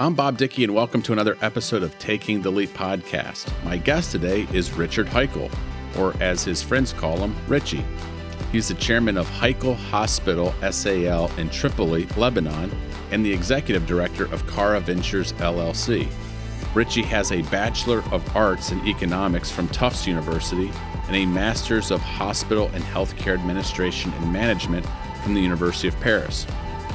I'm Bob Dickey, and welcome to another episode of Taking the Leap podcast. My guest today is Richard Haykel, or as his friends call him, Richie. He's the chairman of Haykel Hospital SAL in Tripoli, Lebanon, and the executive director of Cara Ventures LLC. Richie has a Bachelor of Arts in Economics from Tufts University and a Master's of Hospital and Healthcare Administration and Management from the University of Paris.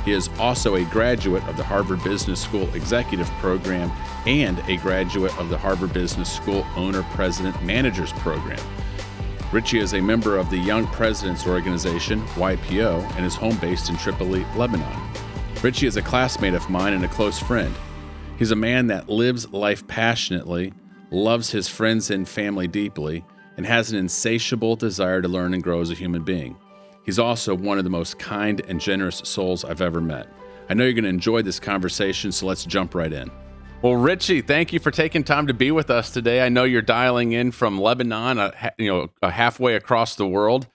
He is also a graduate of the Harvard Business School Executive Program and a graduate of the Harvard Business School Owner President Managers Program. Richie is a member of the Young Presidents Organization, YPO, and is home based in Tripoli, Lebanon. Richie is a classmate of mine and a close friend. He's a man that lives life passionately, loves his friends and family deeply, and has an insatiable desire to learn and grow as a human being. He's also one of the most kind and generous souls I've ever met. I know you're going to enjoy this conversation, so let's jump right in. Well, Richie, thank you for taking time to be with us today. I know you're dialing in from Lebanon, you know, halfway across the world,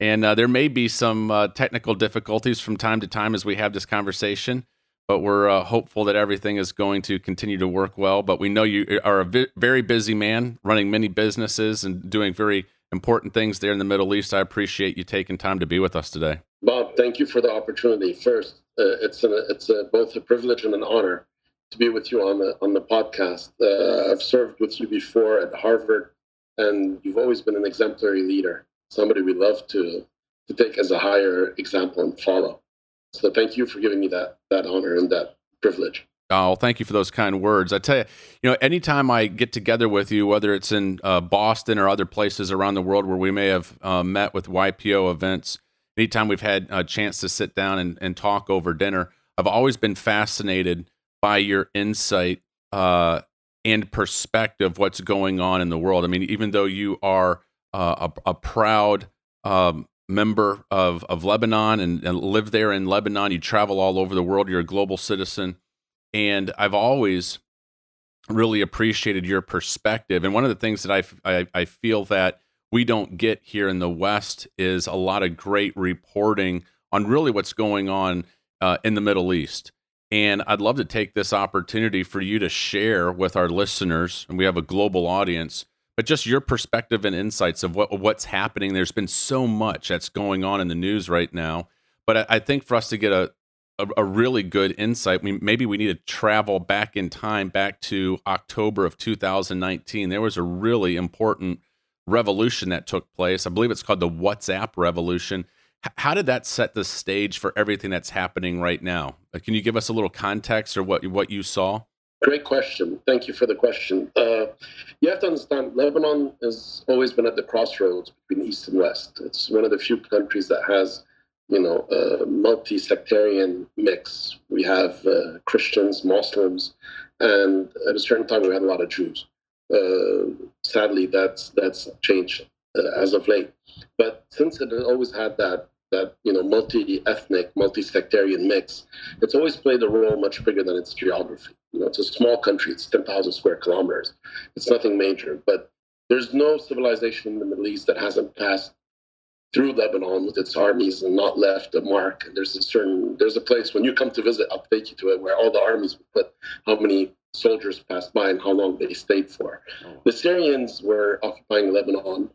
and uh, there may be some uh, technical difficulties from time to time as we have this conversation. But we're uh, hopeful that everything is going to continue to work well. But we know you are a vi- very busy man, running many businesses and doing very important things there in the Middle East. I appreciate you taking time to be with us today. Bob, thank you for the opportunity. First, uh, it's a, it's a, both a privilege and an honor to be with you on the on the podcast. Uh, I've served with you before at Harvard, and you've always been an exemplary leader, somebody we love to to take as a higher example and follow. So, thank you for giving me that that honor and that privilege. Oh, thank you for those kind words. I tell you, you know, anytime I get together with you, whether it's in uh, Boston or other places around the world where we may have uh, met with YPO events, anytime we've had a chance to sit down and, and talk over dinner, I've always been fascinated by your insight uh, and perspective what's going on in the world. I mean, even though you are uh, a, a, proud um, member of, of Lebanon and, and live there in Lebanon, you travel all over the world, you're a global citizen and I've always really appreciated your perspective. And one of the things that I, I, I feel that we don't get here in the West is a lot of great reporting on really what's going on uh, in the Middle East. And I'd love to take this opportunity for you to share with our listeners, and we have a global audience, but just your perspective and insights of what what's happening. There's been so much that's going on in the news right now, but I, I think for us to get a, a, a, really good insight. We, maybe we need to travel back in time, back to October of 2019. There was a really important revolution that took place. I believe it's called the WhatsApp revolution. H- how did that set the stage for everything that's happening right now? Uh, can you give us a little context or what what you saw? Great question. Thank you for the question. Uh, you have to understand, Lebanon has always been at the crossroads between East and West. It's one of the few countries that has you know, a multi-sectarian mix. We have uh, Christians, Muslims, and at a certain time we had a lot of Jews. Uh, sadly, that's that's changed uh, as of late. But since it has always had that that you know multi-ethnic, multi-sectarian mix, it's always played a role much bigger than its geography. You know, it's a small country; it's ten thousand square kilometers. It's nothing major, but there's no civilization in the Middle East that hasn't passed through Lebanon with its armies and not left a mark. And there's a certain there's a place when you come to visit, I'll take you to it, where all the armies would put how many soldiers passed by and how long they stayed for. Oh. The Syrians were occupying Lebanon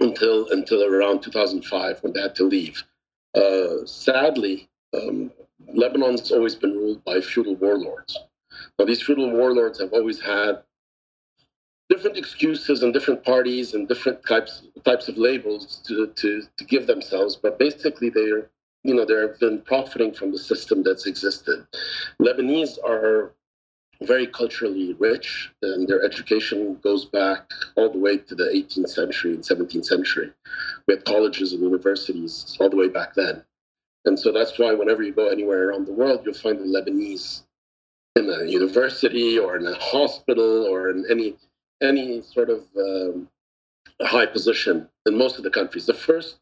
until until around 2005 when they had to leave. Uh, sadly, um, Lebanon's always been ruled by feudal warlords. Now, these feudal warlords have always had different excuses and different parties and different types types of labels to to to give themselves, but basically they're you know they've been profiting from the system that's existed. Lebanese are very culturally rich, and their education goes back all the way to the 18th century and 17th century. We had colleges and universities all the way back then. And so that's why whenever you go anywhere around the world, you'll find the Lebanese in a university or in a hospital or in any any sort of um, high position in most of the countries. The first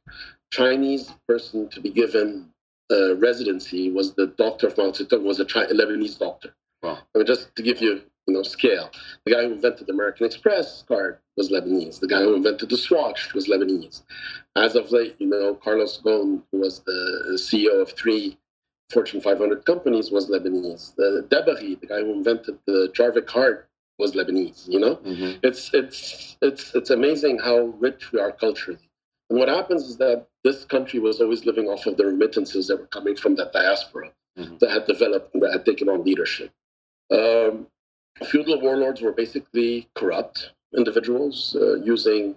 Chinese person to be given uh, residency was the doctor of Mao Zedong, was a Lebanese doctor. Wow. I mean, just to give you you know scale, the guy who invented the American Express card was Lebanese. The guy who invented the Swatch was Lebanese. As of late, you know, Carlos Ghosn, who was the CEO of three Fortune 500 companies was Lebanese. The Dabari, the guy who invented the Jarvik card, was Lebanese. You know, mm-hmm. it's it's it's it's amazing how rich we are culturally. And what happens is that this country was always living off of the remittances that were coming from that diaspora mm-hmm. that had developed and that had taken on leadership. Um, feudal warlords were basically corrupt individuals uh, using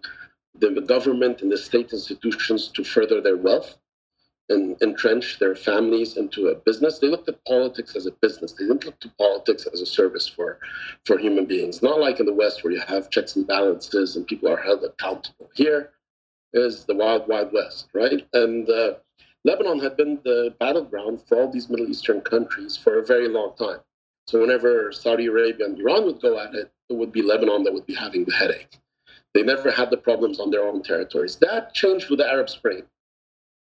the government and the state institutions to further their wealth and entrench their families into a business. They looked at politics as a business. They didn't look to politics as a service for, for human beings. Not like in the West where you have checks and balances and people are held accountable. Here is the wild, wild West, right? And uh, Lebanon had been the battleground for all these Middle Eastern countries for a very long time. So whenever Saudi Arabia and Iran would go at it, it would be Lebanon that would be having the headache. They never had the problems on their own territories. That changed with the Arab Spring.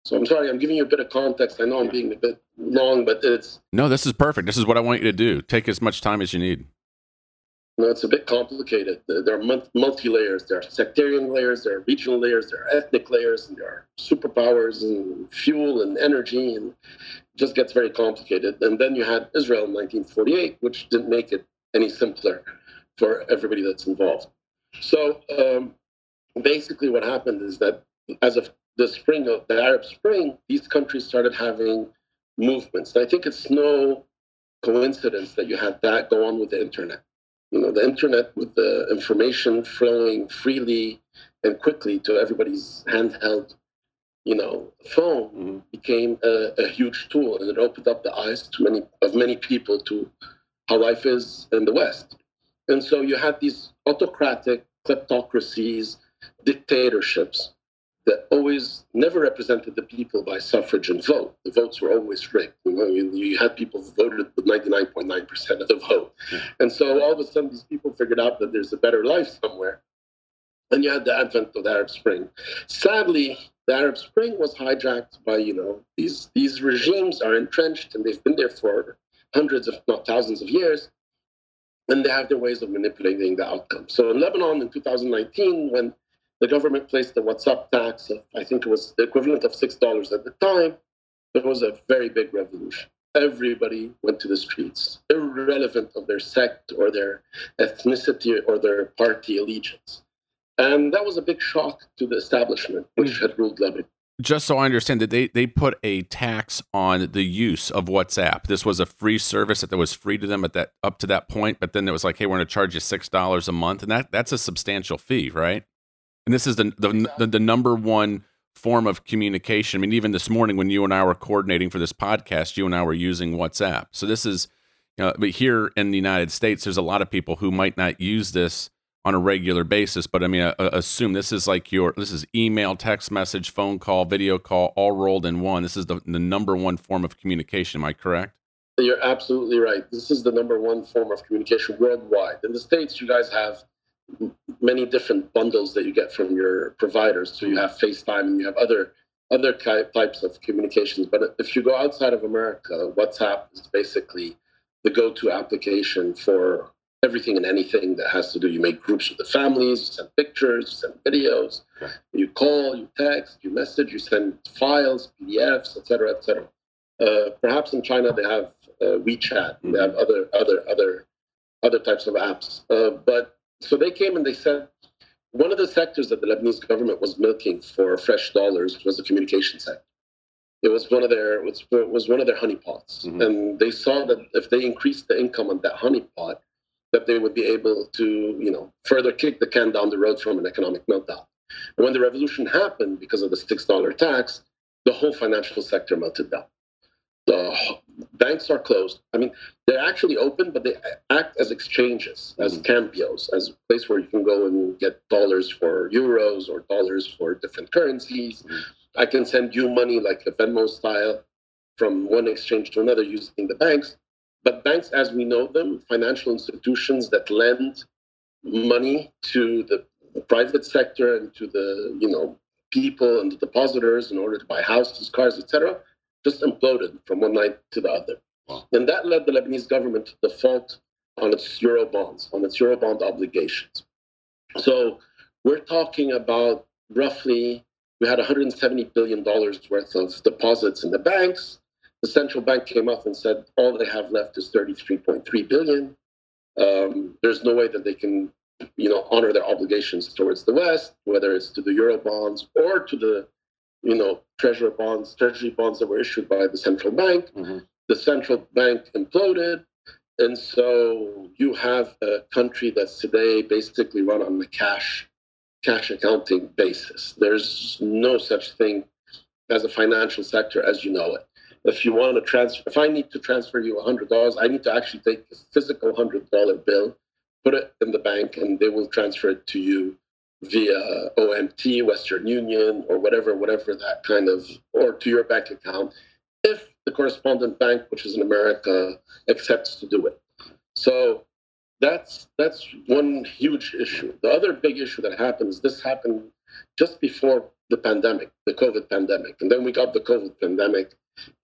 So I'm sorry, I'm giving you a bit of context. I know I'm being a bit long, but it's no. This is perfect. This is what I want you to do. Take as much time as you need. No, it's a bit complicated. There are multi layers. There are sectarian layers. There are regional layers. There are ethnic layers, and there are superpowers and fuel and energy, and it just gets very complicated. And then you had Israel in 1948, which didn't make it any simpler for everybody that's involved. So um, basically, what happened is that as of the spring of the Arab Spring, these countries started having movements. And I think it's no coincidence that you had that go on with the internet. You know, the internet with the information flowing freely and quickly to everybody's handheld, you know, phone mm-hmm. became a, a, huge tool, and it opened up the eyes to many of many people to how life is in the West. And so you had these autocratic kleptocracies, dictatorships that always never represented the people by suffrage and vote. The votes were always rigged. You, know, you, had people who voted with 99.9% of the vote. And so all of a sudden, these people figured out that there's a better life somewhere. And you had the advent of the Arab Spring. Sadly, the Arab Spring was hijacked by, you know, these, these regimes are entrenched and they've been there for hundreds, if not thousands of years and they have their ways of manipulating the outcome. So in Lebanon in 2019, when the government placed the WhatsApp tax I think it was the equivalent of $6 at the time, there was a very big revolution. Everybody went to the streets, irrelevant of their sect or their ethnicity or their party allegiance. And that was a big shock to the establishment, which had ruled Lebanon just so I understand that they they put a tax on the use of WhatsApp. This was a free service that was free to them at that up to that point, but then it was like, hey, we're going to charge you six dollars a month, and that that's a substantial fee, right? And this is the the, the the number one form of communication. I mean, even this morning when you and I were coordinating for this podcast, you and I were using WhatsApp. So this is, you know, but here in the United States, there's a lot of people who might not use this on a regular basis. But I mean, I, I assume this is like your this is email, text message, phone call, video call, all rolled in one. This is the, the number one form of communication. Am I correct? You're absolutely right. This is the number one form of communication worldwide. In the states, you guys have many different bundles that you get from your providers. So you have FaceTime and you have other other types of communications. But if you go outside of America, WhatsApp is basically the go-to application for everything and anything that has to do. You make groups with the families, you send pictures, you send videos, okay. you call, you text, you message, you send files, PDFs, etc., etc. Uh, perhaps in China they have uh, WeChat, mm-hmm. they have other other other other types of apps. Uh, but so they came and they said one of the sectors that the Lebanese government was milking for fresh dollars was the communication sector. It was one of their was, was one of their honeypots, mm-hmm. and they saw that if they increased the income on that honeypot, that they would be able to, you know, further kick the can down the road from an economic meltdown. And when the revolution happened because of the six dollar tax, the whole financial sector melted down. The banks are closed. I mean, they're actually open, but they act as exchanges, as mm-hmm. cambios, as a place where you can go and get dollars for euros or dollars for different currencies. Mm-hmm. I can send you money like a Venmo style from one exchange to another using the banks. But banks, as we know them, financial institutions that lend money to the private sector and to the you know people and the depositors in order to buy houses, cars, etc., just imploded from one night to the other. Wow. And that led the Lebanese government to default on its euro bonds, on its euro bond obligations. So we're talking about roughly we had 170 billion dollars worth of deposits in the banks the central bank came up and said all they have left is 33.3 billion. Um, there's no way that they can, you know, honor their obligations towards the West, whether it's to the euro bonds or to the, you know, treasury bonds, treasury bonds that were issued by the central bank. Mm-hmm. The central bank imploded. And so you have a country that's today basically run on the cash cash accounting basis. There's no such thing as a financial sector as you know it. If you want to transfer, if I need to transfer you $100, I need to actually take a physical $100 bill, put it in the bank, and they will transfer it to you via OMT, Western Union, or whatever, whatever that kind of, or to your bank account, if the correspondent bank, which is in America, accepts to do it. So that's that's one huge issue. The other big issue that happened is this happened just before the pandemic, the COVID pandemic, and then we got the COVID pandemic,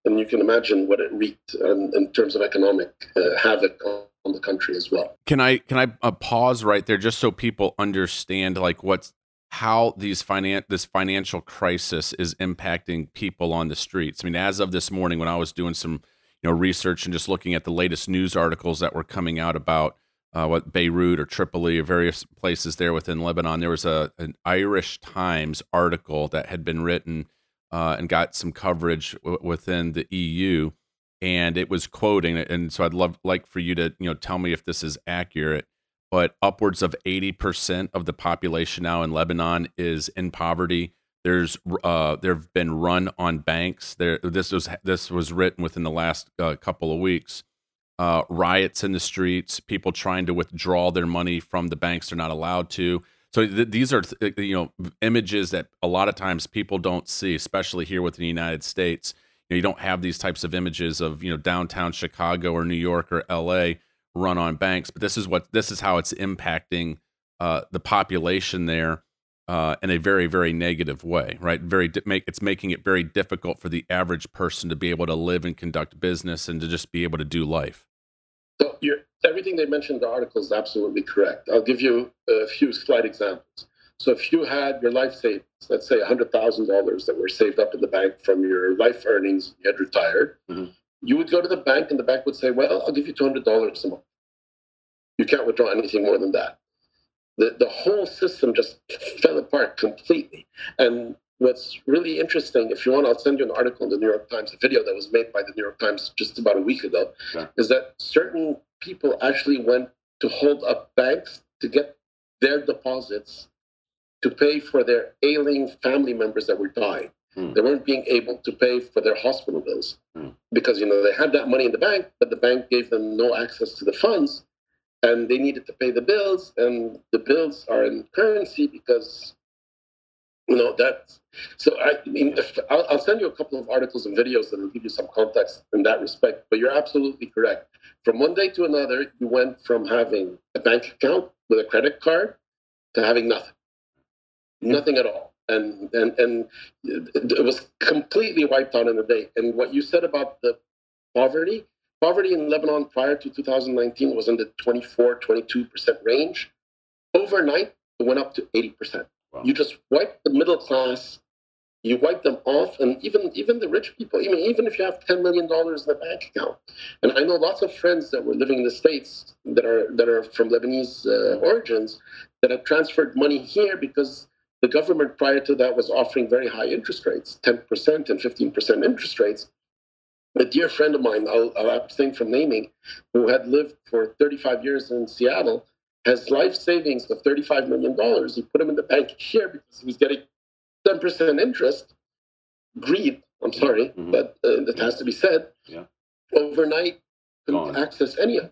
and you can imagine what it wreaked in, in terms of economic uh, havoc on, the country as well. Can I can I uh, pause right there just so people understand like what's how these finan- this financial crisis is impacting people on the streets? I mean, as of this morning, when I was doing some you know research and just looking at the latest news articles that were coming out about uh, what Beirut or Tripoli or various places there within Lebanon. There was a an Irish Times article that had been written uh, and got some coverage w- within the EU, and it was quoting. And so I'd love like for you to you know tell me if this is accurate. But upwards of eighty percent of the population now in Lebanon is in poverty. There's uh, there have been run on banks. There this was this was written within the last uh, couple of weeks uh, riots in the streets, people trying to withdraw their money from the banks they're not allowed to. So th- these are th- you know images that a lot of times people don't see, especially here within the United States. You, know, you don't have these types of images of you know downtown Chicago or New York or L.A. run on banks, but this is what this is how it's impacting uh, the population there uh, in a very very negative way, right? Very di- make it's making it very difficult for the average person to be able to live and conduct business and to just be able to do life. So everything they mentioned in the article is absolutely correct. I'll give you a few slight examples. So if you had your life savings, let's say $100,000 that were saved up in the bank from your life earnings, you had retired, mm-hmm. you would go to the bank and the bank would say, well, I'll give you $200 a month. You can't withdraw anything more than that the, the whole system just fell apart completely. And what's really interesting, if you want, I'll send you an article in the New York Times, a video that was made by the New York Times just about a week ago, is that certain people actually went to hold up banks to get their deposits to pay for their ailing family members that were dying. Hmm. They weren't being able to pay for their hospital bills hmm. because you know they had that money in the bank, but the bank gave them no access to the funds, and they needed to pay the bills, and the bills are in currency because you know that. So I mean, if, I'll, I'll, send you a couple of articles and videos that will give you some context in that respect. But you're absolutely correct. From one day to another, you went from having a bank account with a credit card to having nothing, nothing at all. And and and it was completely wiped out in a day. And what you said about the poverty, Poverty in Lebanon prior to 2019 was in the 24, 22% range. Overnight, it went up to 80%. Wow. You just wipe the middle class, you wipe them off, and even even the rich people, even, even if you have $10 million in the bank account. And I know lots of friends that were living in the States that are, that are from Lebanese uh, origins that have transferred money here because the government prior to that was offering very high interest rates 10% and 15% interest rates a dear friend of mine, I'll, I'll abstain from naming, who had lived for 35 years in Seattle, has life savings of $35 million. He put them in the bank here because he was getting 10% interest. Greed, I'm sorry, mm-hmm. but uh, that has to be said. Yeah. Overnight, couldn't access any of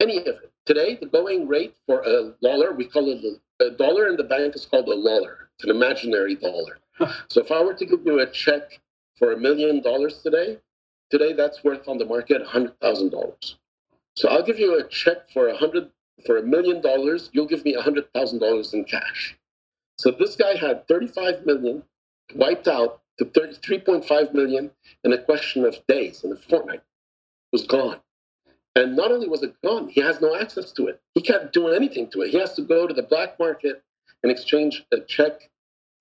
any of it. Today, the going rate for a dollar, we call it a, dollar in the bank is called a dollar. It's an imaginary dollar. so if I were to give you a check for a million dollars today, Today, that's worth on the market $100,000. So I'll give you a check for a hundred for a million dollars. You'll give me $100,000 in cash. So this guy had 35 million wiped out to 33.5 million in a question of days, in a fortnight. Was gone. And not only was it gone, he has no access to it. He can't do anything to it. He has to go to the black market and exchange a check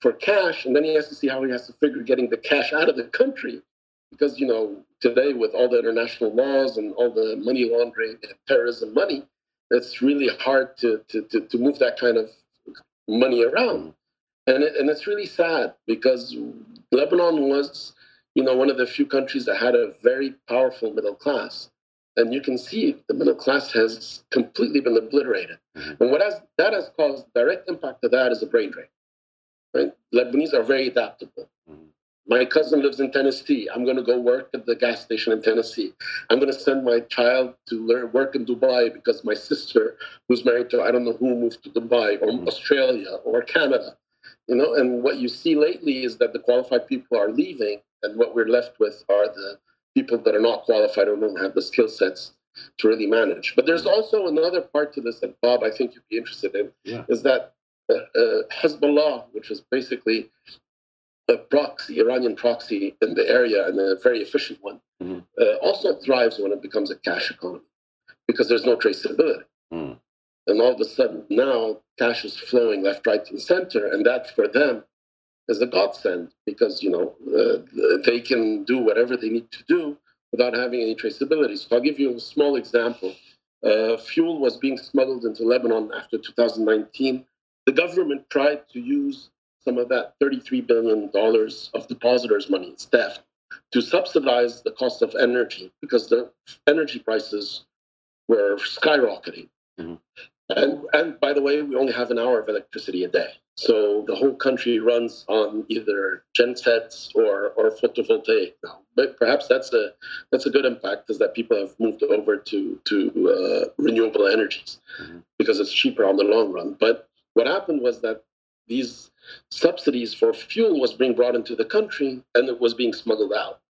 for cash, and then he has to see how he has to figure getting the cash out of the country because you know today with all the international laws and all the money laundering and terrorism money, it's really hard to to to, to move that kind of money around, and it, and it's really sad because Lebanon was you know one of the few countries that had a very powerful middle class. And you can see the middle class has completely been obliterated. Mm-hmm. And what has that has caused direct impact of that is a brain drain. Right? Lebanese are very adaptable. Mm-hmm. My cousin lives in Tennessee. I'm going to go work at the gas station in Tennessee. I'm going to send my child to learn work in Dubai because my sister, who's married to I don't know who, moved to Dubai or mm-hmm. Australia or Canada. You know, and what you see lately is that the qualified people are leaving, and what we're left with are the people that are not qualified or don't have the skill sets to really manage. But there's also another part to this that Bob, I think you'd be interested in, yeah. is that uh, uh, Hezbollah, which is basically a proxy, Iranian proxy in the area and a very efficient one, mm-hmm. uh, also thrives when it becomes a cash economy because there's no traceability. Mm. And all of a sudden, now cash is flowing left, right, and center, and that for them is a godsend because you know uh, they can do whatever they need to do without having any traceability. So I'll give you a small example. Uh, fuel was being smuggled into Lebanon after 2019. The government tried to use some of that $33 billion of depositors' money, it's theft, to subsidize the cost of energy because the energy prices were skyrocketing. Mm-hmm. And, and by the way, we only have an hour of electricity a day. So the whole country runs on either gensets or, or photovoltaic now. But perhaps that's a that's a good impact is that people have moved over to to uh, renewable energies mm-hmm. because it's cheaper on the long run. But what happened was that these subsidies for fuel was being brought into the country and it was being smuggled out.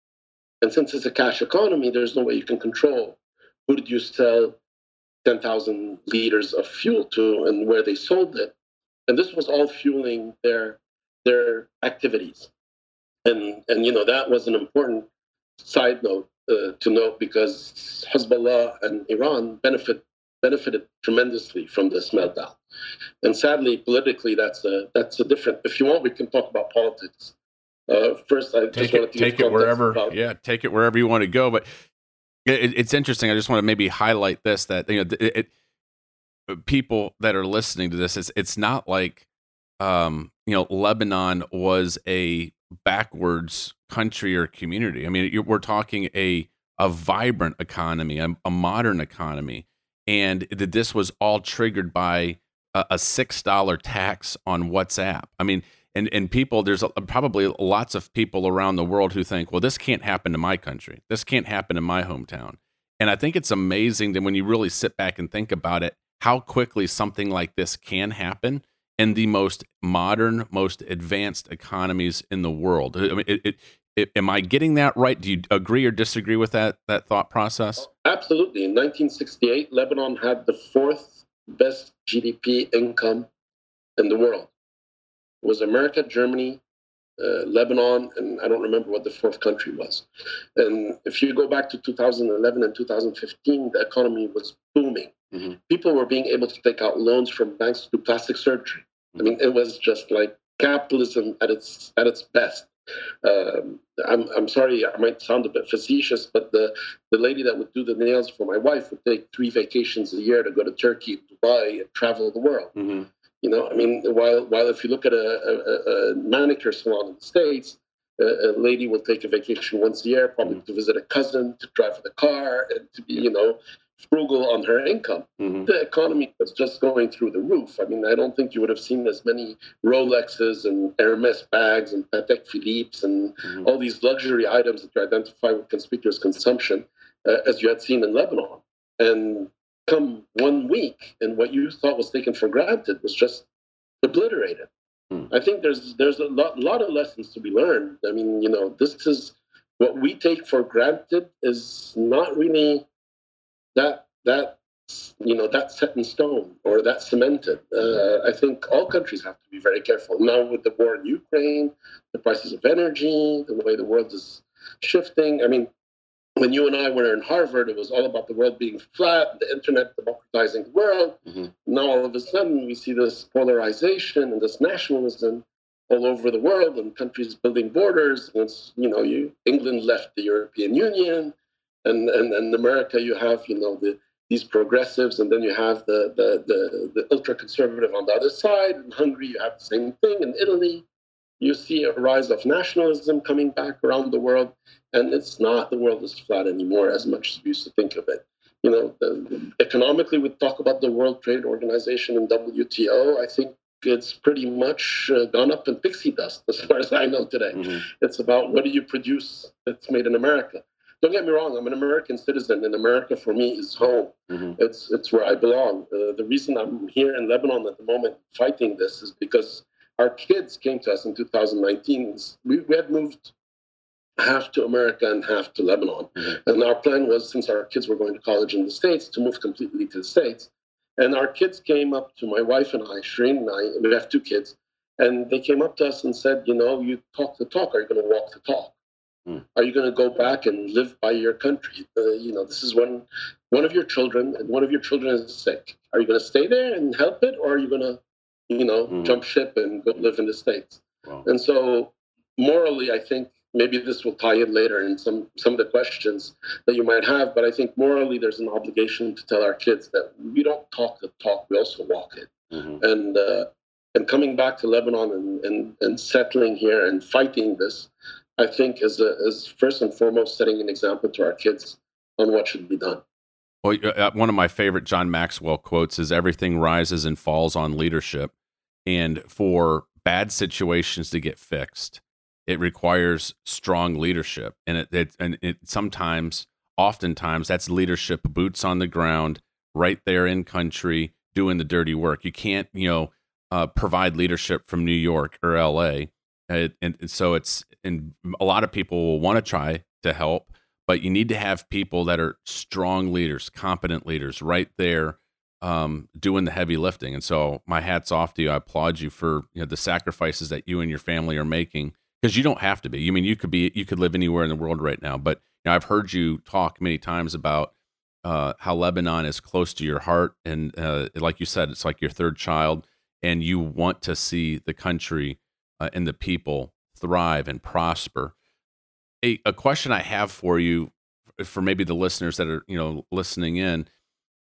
And since it's a cash economy, there's no way you can control who did you sell 10,000 liters of fuel to and where they sold it. And this was all fueling their their activities. And and you know that was an important side note uh, to note because Hezbollah and Iran benefit benefited tremendously from this meltdown. And sadly, politically, that's a that's a different. If you want, we can talk about politics. Uh, first, I take it, take it wherever. About, yeah, take it wherever you want to go. But it, it's interesting. I just want to maybe highlight this that you know it, it, people that are listening to this, it's it's not like um, you know Lebanon was a backwards country or community. I mean, we're talking a a vibrant economy, a, a modern economy, and that this was all triggered by a, a six dollar tax on WhatsApp. I mean, and and people, there's probably lots of people around the world who think, well, this can't happen to my country. This can't happen in my hometown. And I think it's amazing that when you really sit back and think about it, how quickly something like this can happen in the most modern, most advanced economies in the world. I mean, it, it, it, am I getting that right? Do you agree or disagree with that that thought process? Absolutely. In 1968, Lebanon had the fourth best GDP income in the world. It was America, Germany, uh, Lebanon, and I don't remember what the fourth country was. And if you go back to 2011 and 2015, the economy was booming. Mm-hmm. People were being able to take out loans from banks to do plastic surgery. I mean, it was just like capitalism at its at its best. Um, I'm, I'm sorry, I might sound a bit facetious, but the, the lady that would do the nails for my wife would take three vacations a year to go to Turkey, Dubai, and travel the world. Mm-hmm. You know, I mean, while while if you look at a, a, a manicure salon in the states, a, a, lady will take a vacation once a year, probably mm-hmm. to visit a cousin, to drive the car, and to be, you know, frugal on her income. Mm-hmm. The economy was just going through the roof. I mean, I don't think you would have seen as many Rolexes and Hermes bags and Patek Philippe's and mm-hmm. all these luxury items that you identify with conspicuous consumption uh, as you had seen in Lebanon. And come one week, and what you thought was taken for granted was just obliterated. Mm. I think there's there's a lot, lot of lessons to be learned. I mean, you know, this is what we take for granted is not really that that you know that's set in stone or that's cemented. Uh, I think all countries have to be very careful now with the war in Ukraine, the prices of energy, the way the world is shifting. I mean, when you and I were in Harvard, it was all about the world being flat, the internet democratizing the world. Mm-hmm. Now all of a sudden we see this polarization and this nationalism all over the world and countries building borders. Once you know, you England left the European Union, and and, and America, you have you know the these progressives, and then you have the the the, the ultra conservative on the other side. In Hungary, you have the same thing. In Italy, you see a rise of nationalism coming back around the world, and it's not the world is flat anymore as much as we used to think of it. You know, the, economically, we talk about the World Trade Organization and WTO. I think it's pretty much uh, gone up in pixie dust as far as I know today. Mm-hmm. It's about what do you produce that's made in America. Don't get me wrong. I'm an American citizen, and America for me is home. Mm-hmm. It's it's where I belong. Uh, the reason I'm here in Lebanon at the moment fighting this is because our kids came to us in 2019. We, we had moved half to America and half to Lebanon. Mm-hmm. And our plan was, since our kids were going to college in the States, to move completely to the States. And our kids came up to my wife and I, Shireen and I, we have two kids, and they came up to us and said, you know, you talk the talk, are you going to walk the talk? Mm. Are you going to go back and live by your country? Uh, you know, this is when one of your children and one of your children is sick. Are you going to stay there and help it, or are you going to, you know, mm. jump ship and go live in the states? Wow. And so, morally, I think maybe this will tie in later in some some of the questions that you might have but i think morally there's an obligation to tell our kids that we don't talk the talk we also walk it mm-hmm. and uh, and coming back to lebanon and, and and settling here and fighting this i think is a, is first and foremost setting an example to our kids on what should be done. Well uh, one of my favorite john maxwell quotes is everything rises and falls on leadership and for bad situations to get fixed it requires strong leadership. And it, it and it sometimes oftentimes that's leadership boots on the ground right there in country doing the dirty work. You can't you know uh, provide leadership from new york or la and, and, so it's and a lot of people will want to try to help but you need to have people that are strong leaders competent leaders right there um, doing the heavy lifting and so my hats off to you i applaud you for you know, the sacrifices that you and your family are making because you don't have to be. I mean, you could be, you could live anywhere in the world right now. But you know, I've heard you talk many times about uh, how Lebanon is close to your heart, and uh, like you said, it's like your third child, and you want to see the country uh, and the people thrive and prosper. A, a question I have for you, for maybe the listeners that are you know listening in,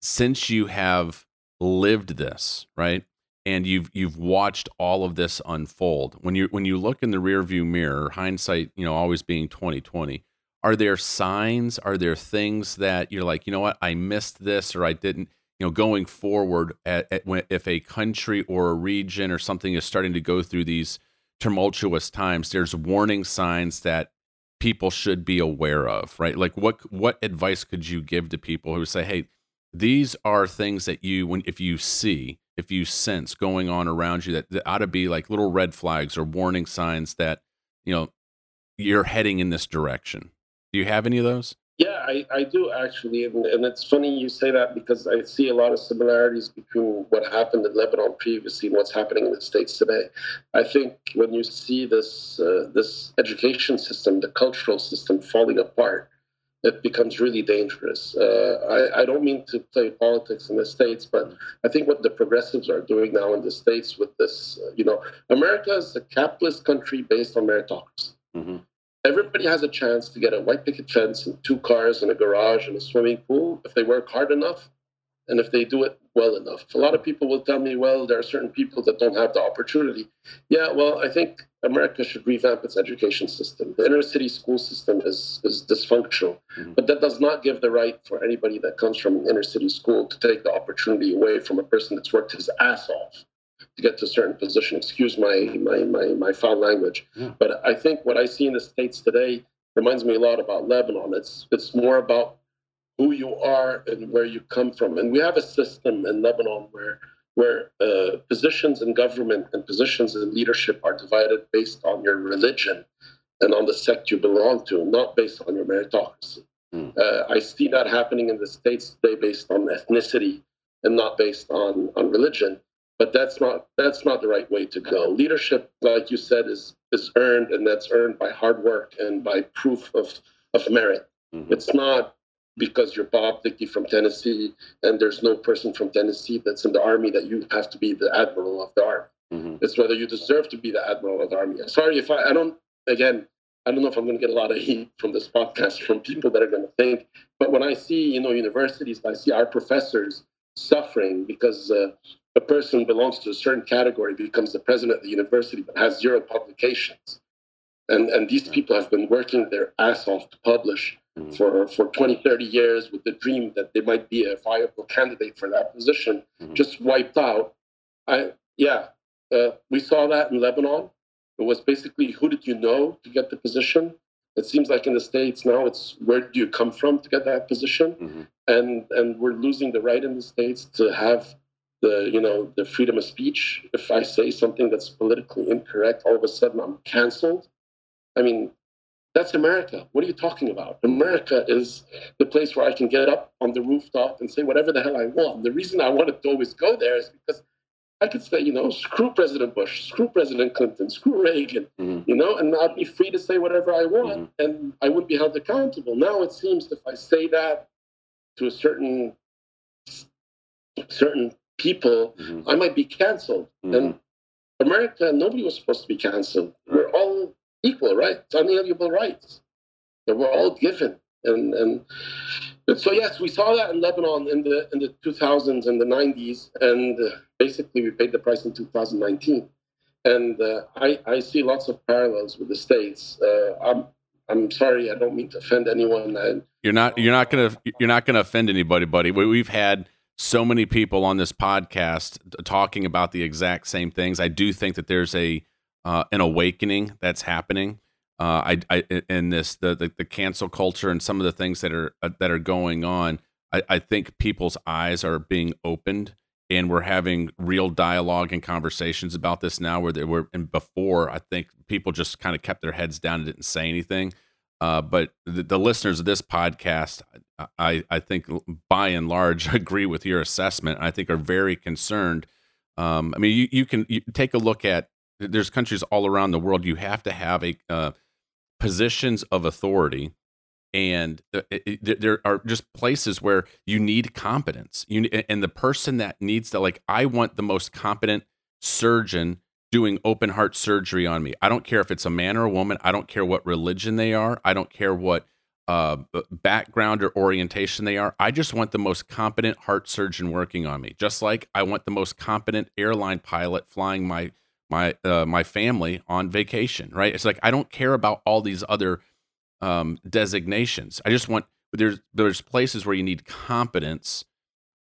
since you have lived this, right? and you've you've watched all of this unfold. When you when you look in the rearview mirror, hindsight, you know, always being twenty twenty. Are there signs? Are there things that you're like, you know what, I missed this or I didn't? You know, going forward, at, at when, if a country or a region or something is starting to go through these tumultuous times, there's warning signs that people should be aware of, right? Like, what what advice could you give to people who say, hey, these are things that you when if you see if you sense going on around you that, that ought to be like little red flags or warning signs that you know you're heading in this direction do you have any of those yeah i, I do actually and, and it's funny you say that because i see a lot of similarities between what happened in lebanon previously and what's happening in the states today i think when you see this uh, this education system the cultural system falling apart it becomes really dangerous. Uh, I, I, don't mean to play politics in the States, but I think what the progressives are doing now in the States with this, uh, you know, America is a capitalist country based on meritocracy. Mm-hmm. Everybody has a chance to get a white picket fence and two cars and a garage and a swimming pool if they work hard enough and if they do it well enough. A lot of people will tell me, well, there are certain people that don't have the opportunity. Yeah, well, I think America should revamp its education system. The inner city school system is, is dysfunctional, mm-hmm. but that does not give the right for anybody that comes from an inner city school to take the opportunity away from a person that's worked his ass off to get to a certain position. Excuse my my my, my foul language, yeah. but I think what I see in the states today reminds me a lot about Lebanon. It's it's more about who you are and where you come from. And we have a system in Lebanon where where uh, positions in government and positions in leadership are divided based on your religion and on the sect you belong to, not based on your meritocracy. Mm. Uh, I see that happening in the states today based on ethnicity and not based on, on religion. But that's not that's not the right way to go. Leadership, like you said, is is earned, and that's earned by hard work and by proof of of merit. Mm-hmm. It's not because you're Bob Dickey from Tennessee and there's no person from Tennessee that's in the army that you have to be the admiral of the army. Mm-hmm. It's whether you deserve to be the admiral of the army. Sorry if I, I don't. Again, I don't know if I'm going to get a lot of heat from this podcast from people that are going to think. But when I see, you know, universities, I see our professors suffering because uh, a person belongs to a certain category, becomes the president of the university, but has zero publications. And, and these people have been working their ass off to publish mm-hmm. for, for 20, 30 years with the dream that they might be a viable candidate for that position, mm-hmm. just wiped out. I, yeah, uh, we saw that in Lebanon. It was basically who did you know to get the position? It seems like in the States now it's where do you come from to get that position? Mm-hmm. And and we're losing the right in the States to have the you know the freedom of speech. If I say something that's politically incorrect, all of a sudden I'm canceled. I mean, that's America. What are you talking about? America is the place where I can get up on the rooftop and say whatever the hell I want. The reason I wanted to always go there is because I could say, you know, screw President Bush, screw President Clinton, screw Reagan, mm-hmm. you know, and I'd be free to say whatever I want mm-hmm. and I wouldn't be held accountable. Now it seems if I say that to a certain certain people, mm-hmm. I might be canceled. Mm-hmm. And America, nobody was supposed to be canceled. We're all equal, right? It's unalienable rights that we're all given. And, and so yes, we saw that in Lebanon in the in the 2000s and the 90s, and uh, basically we paid the price in 2019. And uh, I I see lots of parallels with the states. Uh, I'm I'm sorry, I don't mean to offend anyone. I, you're not you're not gonna you're not gonna offend anybody, buddy. We've had so many people on this podcast talking about the exact same things. I do think that there's a uh, an awakening that's happening uh, I, I in this the, the, the cancel culture and some of the things that are uh, that are going on. I, I think people's eyes are being opened, and we're having real dialogue and conversations about this now. Where they were and before, I think people just kind of kept their heads down and didn't say anything. Uh, but the, the, listeners of this podcast, I, I think by and large agree with your assessment. I think are very concerned. Um, I mean, you, you can you take a look at there's countries all around the world. You have to have a uh, positions of authority and it, it, there are just places where you need competence. You and the person that needs to like i want the most competent surgeon doing open heart surgery on me. I don't care if it's a man or a woman. I don't care what religion they are. I don't care what uh, background or orientation they are. I just want the most competent heart surgeon working on me. Just like i want the most competent airline pilot flying my my uh, my family on vacation, right? It's like I don't care about all these other um, designations. I just want there's there's places where you need competence,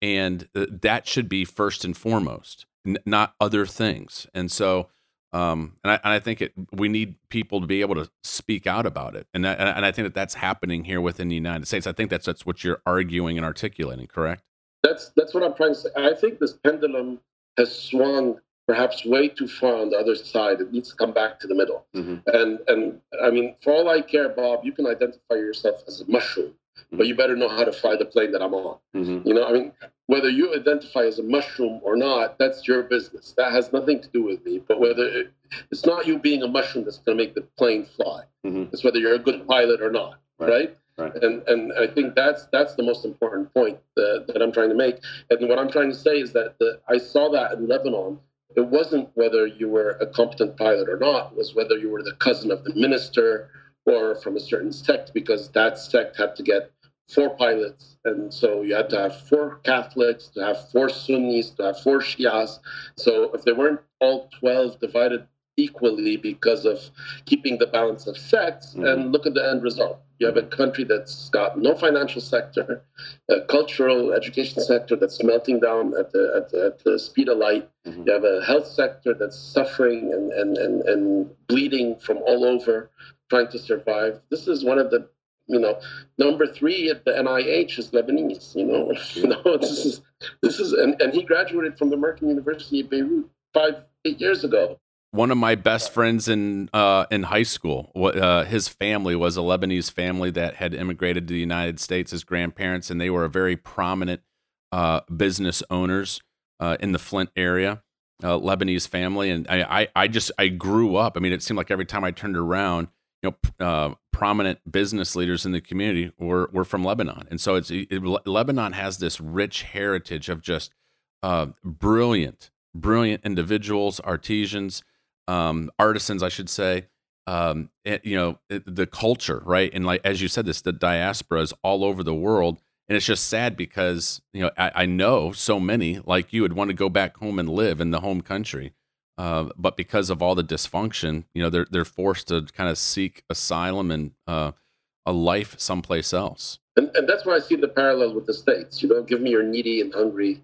and uh, that should be first and foremost, n- not other things. And so, um, and I, and I think it, we need people to be able to speak out about it, and I, and I think that that's happening here within the United States. I think that's that's what you're arguing and articulating, correct? That's that's what I'm trying to say. I think this pendulum has swung perhaps way too far on the other side. It needs to come back to the middle. Mm-hmm. And and I mean, for all I care, Bob, you can identify yourself as a mushroom, mm-hmm. but you better know how to fly the plane that I'm on. Mm-hmm. You know, I mean, whether you identify as a mushroom or not, that's your business. That has nothing to do with me. But whether it, it's not you being a mushroom that's going to make the plane fly. Mm-hmm. It's whether you're a good pilot or not, right? right? Right. And and I think that's that's the most important point that, that I'm trying to make. And what I'm trying to say is that the, I saw that in Lebanon it wasn't whether you were a competent pilot or not, it was whether you were the cousin of the minister or from a certain sect, because that sect had to get four pilots. And so you had to have four Catholics, to have four Sunnis, to have four Shias. So if they weren't all 12 divided equally because of keeping the balance of sects, mm-hmm. and look at the end result. You have a country that's got no financial sector, a cultural education sector that's melting down at the, at the, at the speed of light. Mm-hmm. You have a health sector that's suffering and, and, and, and bleeding from all over, trying to survive. This is one of the you know, number three at the NIH is Lebanese. You know, you know this is this is and, and he graduated from the American University of Beirut five eight years ago one of my best friends in uh, in high school. Uh, his family was a Lebanese family that had immigrated to the United States. His grandparents, and they were a very prominent uh, business owners uh, in the Flint area. Lebanese family, and I, I, I, just I grew up. I mean, it seemed like every time I turned around, you know, uh, prominent business leaders in the community were were from Lebanon, and so it's it, Lebanon has this rich heritage of just uh, brilliant brilliant individuals, artisans, um, artisans, I should say. Um, it, you know, it, the culture, right? And like as you said, this the diaspora is all over the world, and it's just sad because you know I, I know so many like you would want to go back home and live in the home country, uh, but because of all the dysfunction, you know, they're they're forced to kind of seek asylum and uh, a life someplace else. And, and that's where I see the parallel with the states. You know, give me your needy and hungry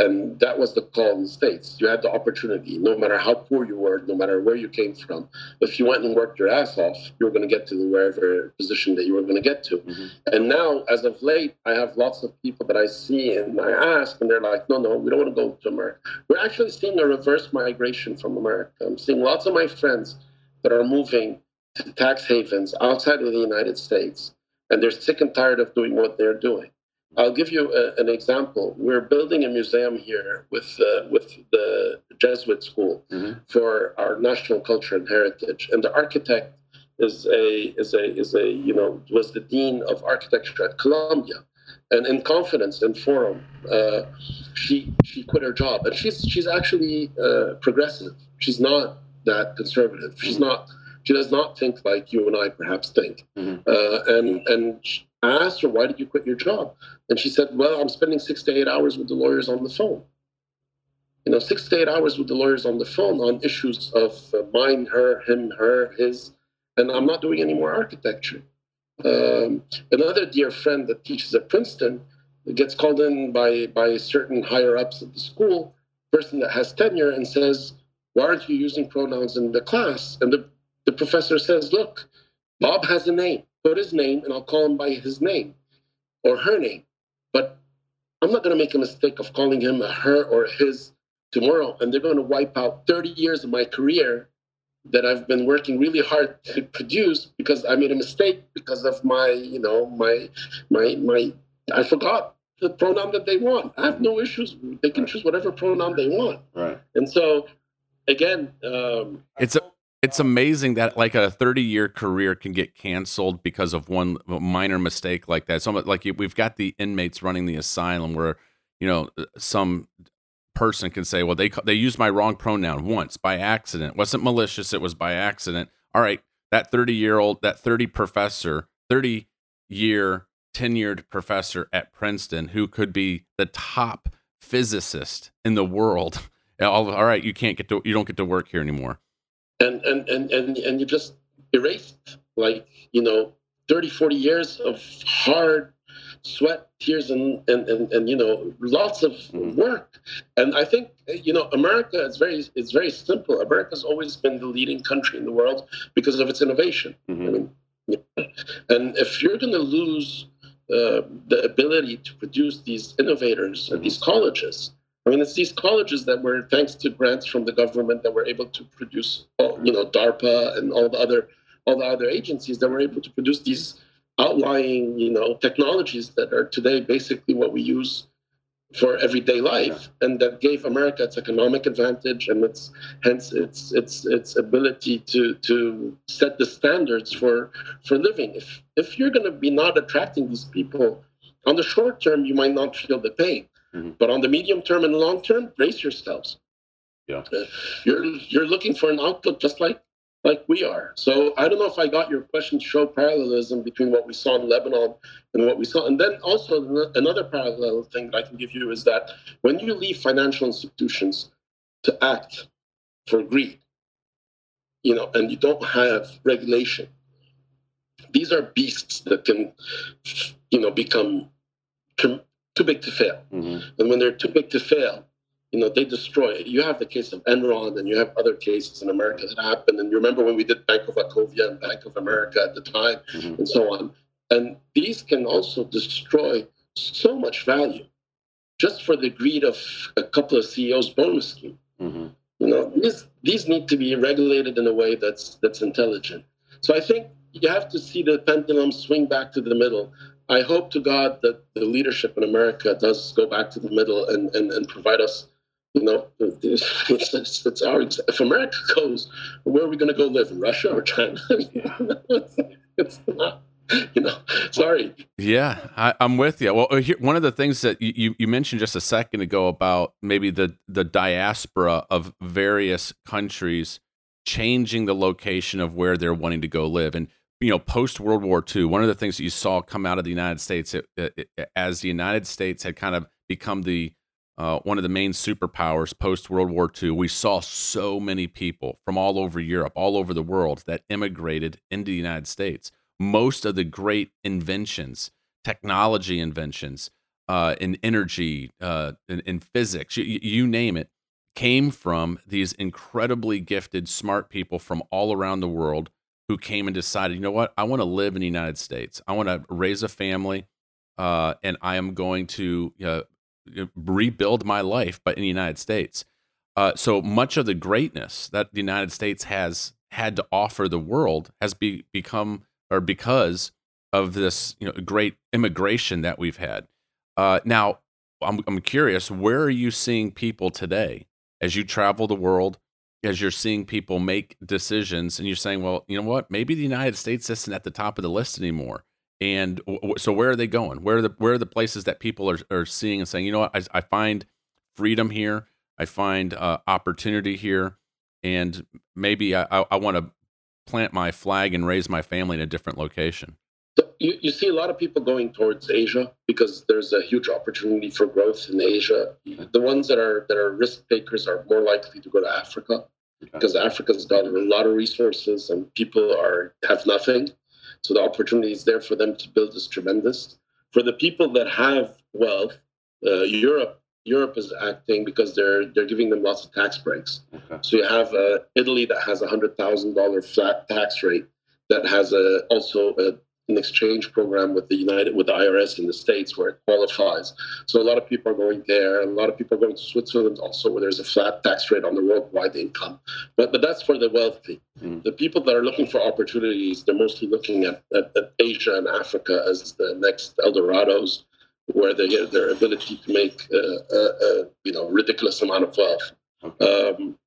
and that was the call in the States. You had the opportunity, no matter how poor you were, no matter where you came from. If you went and worked your ass off, you were going to get to the wherever position that you were going to get to. Mm-hmm. And now, as of late, I have lots of people that I see and I ask, and they're like, no, no, we don't want to go to America. We're actually seeing a reverse migration from America. I'm seeing lots of my friends that are moving to tax havens outside of the United States, and they're sick and tired of doing what they're doing. I'll give you a, an example. We're building a museum here with uh, with the Jesuit school mm-hmm. for our national culture and heritage, and the architect is a is a is a you know was the dean of architecture at Columbia, and in confidence and forum, uh, she she quit her job, and she's she's actually uh, progressive. She's not that conservative. She's mm-hmm. not. She does not think like you and I perhaps think, mm-hmm. Uh, and and I asked her, why did you quit your job? And she said, well, I'm spending six to eight hours with the lawyers on the phone. You know, six to eight hours with the lawyers on the phone on issues of uh, mine, her, him, her, his, and I'm not doing any more architecture. Um, another dear friend that teaches at Princeton gets called in by, by certain higher ups at the school, person that has tenure, and says, why aren't you using pronouns in the class? And the, the professor says, look, Bob has a name put his name and I'll call him by his name or her name. But I'm not going to make a mistake of calling him a her or a his tomorrow. And they're going to wipe out 30 years of my career that I've been working really hard to produce because I made a mistake because of my, you know, my, my, my, I forgot the pronoun that they want. I have no issues. They can choose whatever pronoun they want. Right. And so, again, um, it's a it's amazing that like a 30 year career can get canceled because of one minor mistake like that. So like we've got the inmates running the asylum where you know uh, some person can say, well they they used my wrong pronoun once by accident. Wasn't malicious, it was by accident. All right, that 30 year old that 30 professor, 30 year tenured professor at Princeton who could be the top physicist in the world. All, all right, you can't get to you don't get to work here anymore and and and and, and you just erased like you know 30 40 years of hard sweat tears and and and, and you know lots of mm-hmm. work and i think you know america is very it's very simple america's always been the leading country in the world because of its innovation mm-hmm. i mean and if you're going to lose uh, the ability to produce these innovators mm-hmm. at these colleges I mean, it's these colleges that were, thanks to grants from the government, that were able to produce, you know, DARPA and all the other, all the other agencies that were able to produce these outlying, you know, technologies that are today basically what we use for everyday life, and that gave America its economic advantage and its hence its its its ability to to set the standards for for living. If if you're going to be not attracting these people on the short term, you might not feel the pain. Mm-hmm. But on the medium term and long term, brace yourselves. Yeah. Uh, you're you're looking for an outlook just like like we are. So I don't know if I got your question to show parallelism between what we saw in Lebanon and what we saw. And then also another parallel thing that I can give you is that when you leave financial institutions to act for greed, you know, and you don't have regulation, these are beasts that can, you know, become too big to fail. Mm-hmm. And when they're too big to fail, you know, they destroy it. You have the case of Enron and you have other cases in America that happened. And you remember when we did Bank of Wachovia and Bank of America at the time mm-hmm. and so on. And these can also destroy so much value just for the greed of a couple of CEOs bonus scheme. Mm-hmm. You know, these these need to be regulated in a way that's that's intelligent. So I think you have to see the pendulum swing back to the middle. I hope to God that the leadership in America does go back to the middle and, and, and provide us, you know, it's, it's, it's our, if America goes, where are we going to go live? In Russia or China? it's, not. you know, sorry. Yeah, I, am with you. Well, here, one of the things that you, you mentioned just a second ago about maybe the the diaspora of various countries changing the location of where they're wanting to go live, and you know, post World War II, one of the things that you saw come out of the United States it, it, it, as the United States had kind of become the uh, one of the main superpowers post World War II, we saw so many people from all over Europe, all over the world that immigrated into the United States. Most of the great inventions, technology inventions, uh, in energy, uh, in, in physics, you, you name it, came from these incredibly gifted, smart people from all around the world who came and decided, you know what, I want to live in the United States. I want to raise a family, uh, and I am going to uh, rebuild my life, but in the United States. Uh, so much of the greatness that the United States has had to offer the world has be, become or because of this you know great immigration that we've had. Uh, now, I'm, I'm curious, where are you seeing people today as you travel the world, as you're seeing people make decisions, and you're saying, well, you know what, maybe the United States isn't at the top of the list anymore. And so, where are they going? Where are the where are the places that people are, are seeing and saying, you know what, I, I find freedom here, I find uh, opportunity here, and maybe I, I, I want to plant my flag and raise my family in a different location. So you, you see a lot of people going towards Asia because there's a huge opportunity for growth in Asia. The ones that are that are risk takers are more likely to go to Africa because Africa's got a lot of resources and people are have nothing. So the opportunities there for them to build is tremendous. For the people that have wealth, uh, Europe Europe is acting because they're they're giving them lots of tax breaks. Okay. So you have uh, Italy that has a hundred thousand dollar flat tax rate that has a also a an exchange program with the United with the IRS in the states where it qualifies. So a lot of people are going there. A lot of people are going to Switzerland also, where there's a flat tax rate on the worldwide income. But but that's for the wealthy. Mm. The people that are looking for opportunities, they're mostly looking at, at, at Asia and Africa as the next Eldorados, where they get their ability to make a, a, a you know ridiculous amount of wealth. Okay. Um,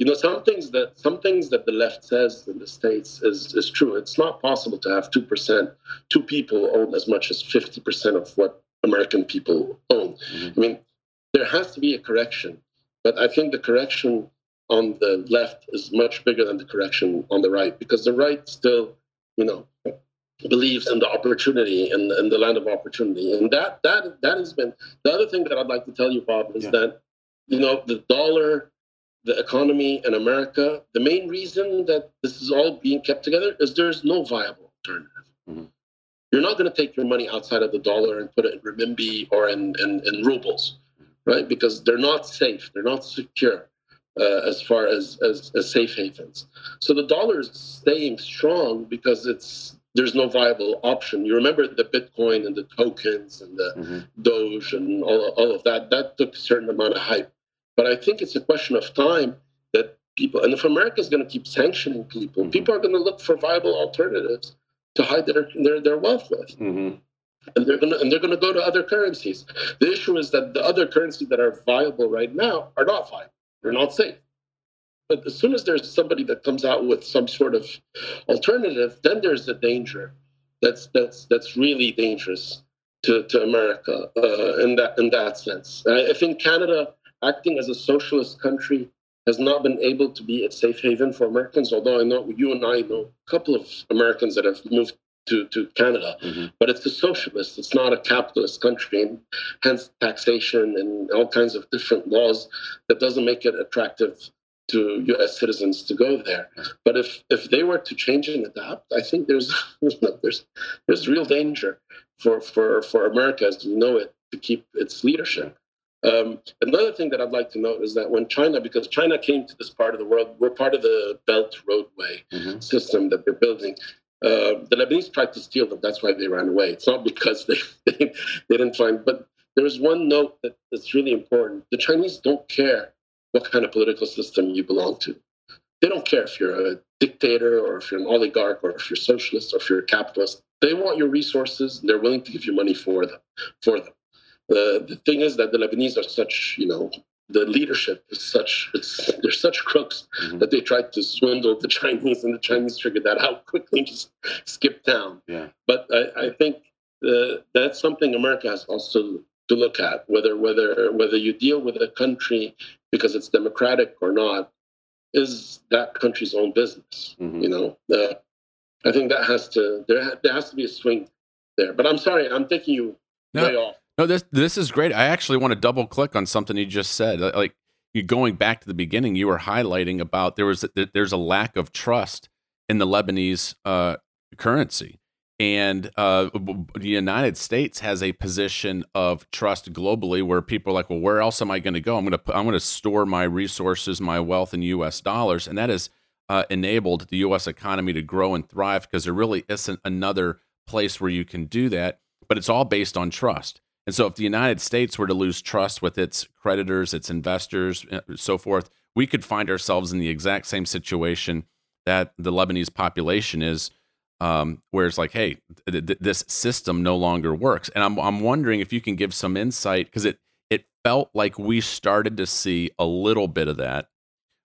you know some things that some things that the left says in the states is is true it's not possible to have 2% two people own as much as 50% of what american people own mm-hmm. i mean there has to be a correction but i think the correction on the left is much bigger than the correction on the right because the right still you know believes in the opportunity and, in the land of opportunity and that that that has been the other thing that i'd like to tell you bob is yeah. that you know the dollar the economy in America, the main reason that this is all being kept together is there's no viable alternative. Mm-hmm. You're not going to take your money outside of the dollar and put it in renminbi or in, in, in rubles, right? Because they're not safe, they're not secure uh, as far as, as, as safe havens. So the dollar is staying strong because it's there's no viable option. You remember the Bitcoin and the tokens and the mm-hmm. Doge and all, all of that. That took a certain amount of hype. But I think it's a question of time that people, and if America is going to keep sanctioning people, mm-hmm. people are going to look for viable alternatives to hide their their, their wealth with. Mm-hmm. And they're gonna and they're gonna go to other currencies. The issue is that the other currencies that are viable right now are not viable. They're not safe. But as soon as there's somebody that comes out with some sort of alternative, then there's a danger that's that's that's really dangerous to, to America uh, in that in that sense. I, I think Canada acting as a socialist country has not been able to be a safe haven for Americans. Although I know you and I know a couple of Americans that have moved to, to Canada, mm-hmm. but it's a socialist. It's not a capitalist country, and hence taxation and all kinds of different laws that doesn't make it attractive to U.S. citizens to go there. But if if they were to change and adapt, I think there's there's there's real danger for for for America as we know it to keep its leadership. Um, another thing that I'd like to note is that when China, because China came to this part of the world, we're part of the Belt Roadway mm-hmm. system that they're building. Uh, the Lebanese tried to steal them. That's why they ran away. It's not because they, they, they didn't find. But there is one note that, that's really important. The Chinese don't care what kind of political system you belong to. They don't care if you're a dictator or if you're an oligarch or if you're socialist or if you're a capitalist. They want your resources. And They're willing to give you money for them. For them. The, the thing is that the Lebanese are such, you know, the leadership is such it's they're such crooks mm-hmm. that they tried to swindle the Chinese, and the Chinese figured that out quickly and just skipped town. Yeah. But I, I think uh, that's something America has also to look at whether whether whether you deal with a country because it's democratic or not is that country's own business. Mm-hmm. You know, uh, I think that has to there ha- there has to be a swing there. But I'm sorry, I'm taking you no, way off. No, this this is great. I actually want to double click on something you just said. Like you going back to the beginning, you were highlighting about there was there's a lack of trust in the Lebanese uh, currency. And uh, the United States has a position of trust globally, where people are like, "Well, where else am I going to go? I'm going to I'm going to store my resources, my wealth in U.S. dollars," and that has uh, enabled the U.S. economy to grow and thrive because there really isn't another place where you can do that. But it's all based on trust. And so, if the United States were to lose trust with its creditors, its investors, uh, so forth, we could find ourselves in the exact same situation that the Lebanese population is um, where it's like, hey, th- th- this system no longer works. And I'm I'm wondering if you can give some insight because it it felt like we started to see a little bit of that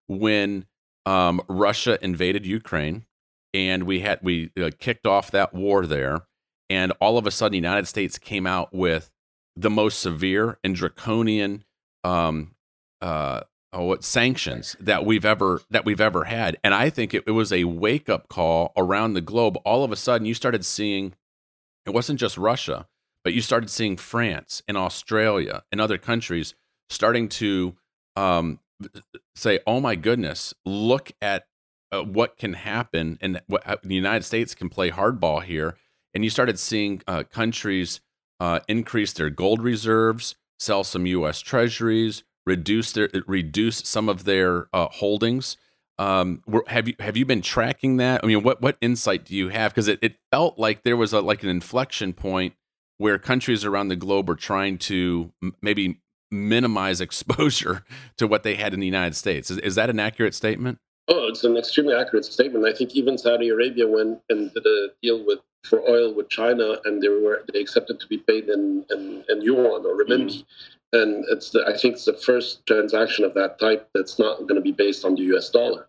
when um, Russia invaded Ukraine, and we had we uh, kicked off that war there, and all of a sudden, the United States came out with the most severe and draconian um, uh, oh, what sanctions that we've ever that we've ever had. And I think it, it was a wake up call around the globe. All of a sudden, you started seeing it wasn't just Russia, but you started seeing France and Australia and other countries starting to um, say, "Oh my goodness, look at uh, what can happen, and what the United States can play hardball here." And you started seeing uh, countries uh, increase their gold reserves, sell some U.S. Treasuries, reduce their reduce some of their uh, holdings. Um, have you have you been tracking that? I mean, what what insight do you have? Because it, it felt like there was a like an inflection point where countries around the globe were trying to m- maybe minimize exposure to what they had in the United States. Is, is that an accurate statement? Oh, it's an extremely accurate statement. I think even Saudi Arabia went and did a deal with for oil with China, and they were they accepted to be paid in in, in yuan or renminbi. Mm and it's the, I think it's the first transaction of that type that's not going to be based on the U.S. dollar,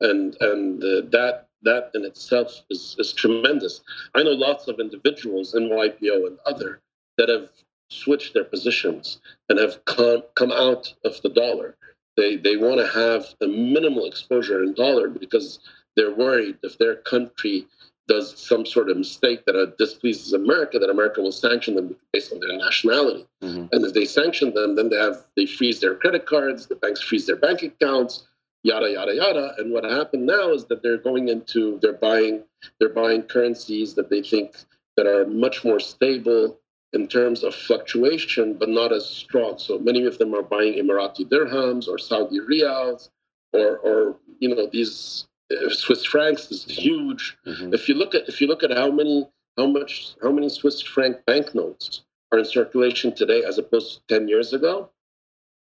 and and uh, that that in itself is, is tremendous. I know lots of individuals in YPO and other that have switched their positions and have come come out of the dollar. They they want to have a minimal exposure in dollar because they're worried if their country does some sort of mistake that uh, displeases America, that America will sanction them based on their nationality. Mm-hmm. And if they sanction them, then they have they freeze their credit cards, the banks freeze their bank accounts, yada yada yada. And what happened now is that they're going into they're buying they're buying currencies that they think that are much more stable in terms of fluctuation, but not as strong. So many of them are buying Emirati dirhams or Saudi riyals or or you know these Swiss francs is huge. Mm-hmm. If you look at if you look at how many how much how many Swiss franc banknotes are in circulation today as opposed to ten years ago,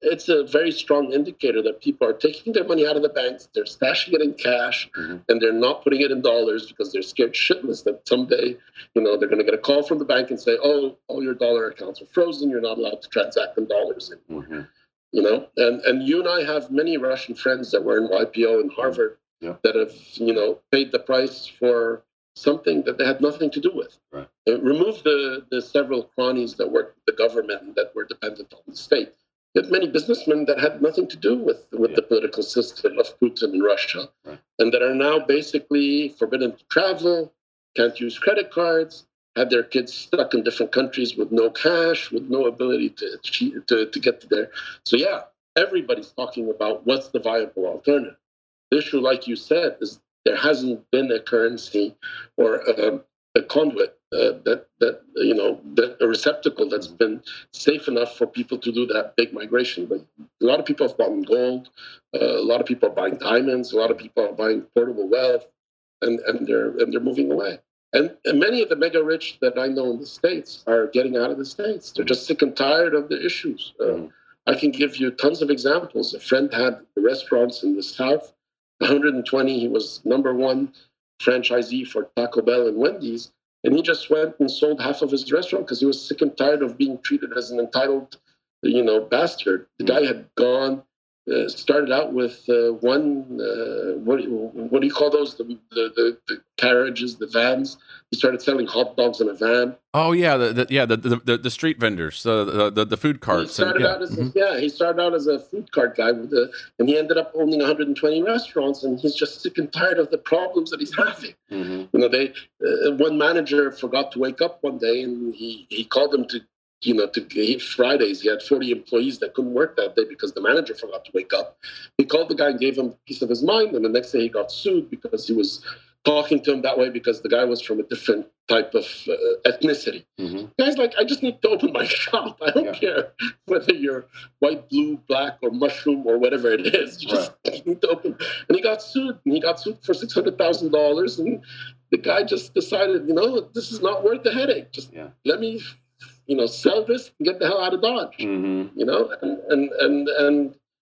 it's a very strong indicator that people are taking their money out of the banks, they're stashing it in cash, mm-hmm. and they're not putting it in dollars because they're scared shitless that someday, you know, they're going to get a call from the bank and say, "Oh, all your dollar accounts are frozen. You're not allowed to transact in dollars anymore." Mm-hmm. You know, and and you and I have many Russian friends that were in YPO in Harvard yeah. that have you know paid the price for something that they had nothing to do with. Right. Remove the the several cronies that worked with the government that were dependent on the state. You had many businessmen that had nothing to do with with yeah. the political system of Putin in Russia, right. and that are now basically forbidden to travel, can't use credit cards, had their kids stuck in different countries with no cash, with no ability to to, to get to there. So yeah, everybody's talking about what's the viable alternative. The issue, like you said, is there hasn't been a currency or a, a conduit uh, that that you know that a receptacle that's been safe enough for people to do that big migration. But a lot of people have bought gold. Uh, a lot of people are buying diamonds. A lot of people are buying portable wealth, and and they're and they're moving away. And, and many of the mega rich that I know in the states are getting out of the states. They're just sick and tired of the issues. Uh, mm. I can give you tons of examples. A friend had restaurants in the south 120. He was number one franchisee for Taco Bell and Wendy's. And he just went and sold half of his restaurant because he was sick and tired of being treated as an entitled, you know, bastard. The guy mm. had gone uh, started out with uh, one uh, what do you, what do you call those the, the, the the carriages the vans he started selling hot dogs in a van oh yeah the, the yeah the, the the street vendors the the, the food carts he started and, yeah. out as mm-hmm. yeah he started out as a food cart guy with the, and he ended up owning 120 restaurants and he's just sick and tired of the problems that he's having mm-hmm. you know they uh, one manager forgot to wake up one day and he he called him to you know, to Fridays, he had 40 employees that couldn't work that day because the manager forgot to wake up. He called the guy and gave him a piece of his mind, and the next day he got sued because he was talking to him that way because the guy was from a different type of uh, ethnicity. Mm-hmm. guy's like, I just need to open my shop. I don't yeah. care whether you're white, blue, black, or mushroom or whatever it is. You just right. need to open. And he got sued. And he got sued for six hundred thousand dollars. And the guy just decided, you know, this is not worth the headache. Just yeah. let me you know, sell this and get the hell out of Dodge. Mm-hmm. You know, and and and and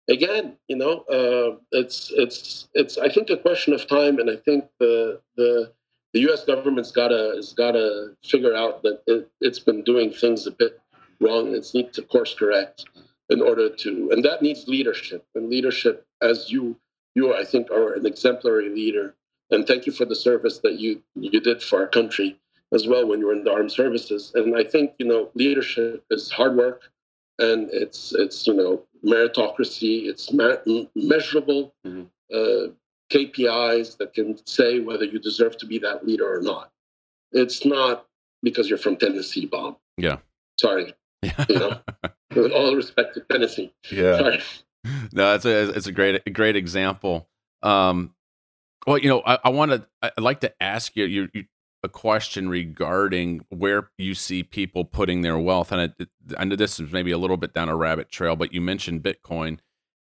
again, you know, uh, it's it's it's I think a question of time, and I think the the the U.S. government's gotta has gotta figure out that it, it's been doing things a bit wrong. It's need to course correct in order to, and that needs leadership. And leadership, as you you I think are an exemplary leader. And thank you for the service that you you did for our country as well when you're in the armed services. And I think you know leadership is hard work, and it's it's you know meritocracy. It's me- measurable mm-hmm. uh, KPIs that can say whether you deserve to be that leader or not. It's not because you're from Tennessee, Bob. Yeah. Sorry. Yeah. you know, with all respect to Tennessee. Yeah. Sorry. No, it's a it's a great a great example. Um, well, you know, I, I want to I'd like to ask you, you, you a question regarding where you see people putting their wealth. And I, I know this is maybe a little bit down a rabbit trail, but you mentioned Bitcoin.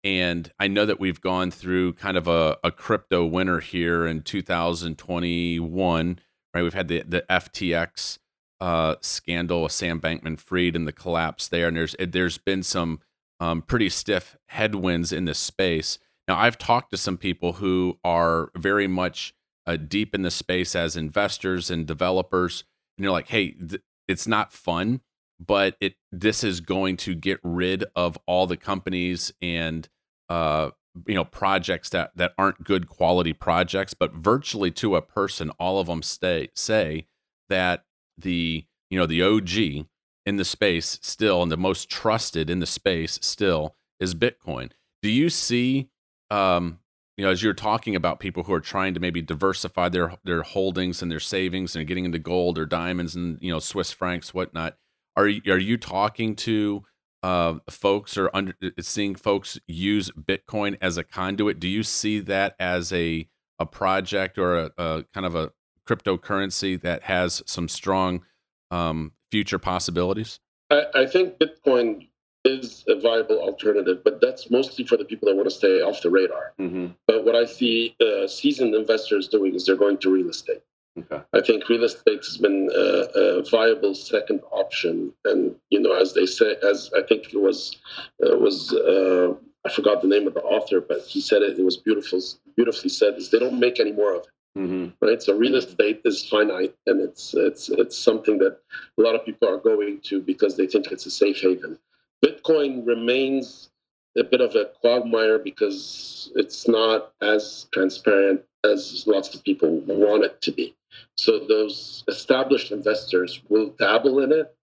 And I know that we've gone through kind of a, a crypto winter here in 2021, right? We've had the, the FTX uh, scandal, Sam Bankman Fried, and the collapse there. And there's, there's been some um, pretty stiff headwinds in this space. Now, I've talked to some people who are very much uh, deep in the space as investors and developers, and you're like, hey, th- it's not fun, but it this is going to get rid of all the companies and uh, you know projects that that aren't good quality projects, but virtually to a person, all of them stay say that the you know the OG in the space still and the most trusted in the space still is Bitcoin. Do you see um, you know, as you're talking about people who are trying to maybe diversify their their holdings and their savings and getting into gold or diamonds and you know Swiss francs, whatnot, are are you talking to uh, folks or under, uh, seeing folks use Bitcoin as a conduit? Do you see that as a a project or a, a kind of a cryptocurrency that has some strong um, future possibilities? I, I think Bitcoin is a viable alternative, but that's mostly for the people that want to stay off the radar. Mm-hmm. But what I see uh, seasoned investors doing is they're going to real estate. Okay. I think real estate has been a, a, viable second option, and you know, as they say, as I think it was uh, was uh, I forgot the name of the author, but he said it. It was beautiful, beautifully said. Is they don't make any more of it. Mm-hmm. Right, so real estate is finite, and it's it's it's something that a lot of people are going to because they think it's a safe haven. Bitcoin remains a bit of a quagmire because it's not as transparent as lots of people want it to be. So those established investors will dabble in it,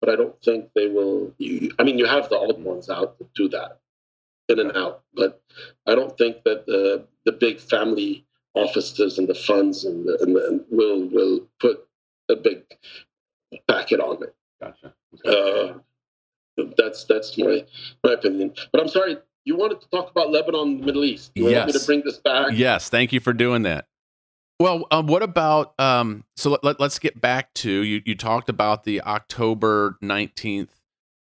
but I don't think they will. I mean, you have the old ones out that do that in and out, but I don't think that the the big family offices and the funds and, the, and, the, and will will put a big packet on it. Gotcha. Okay. Uh, that's that's my my opinion. But I'm sorry, you wanted to talk about Lebanon, the Middle East. You yes. want me to bring this back? Yes, thank you for doing that. Well, um, what about um, so let, let, us get back to you. You talked about the October nineteenth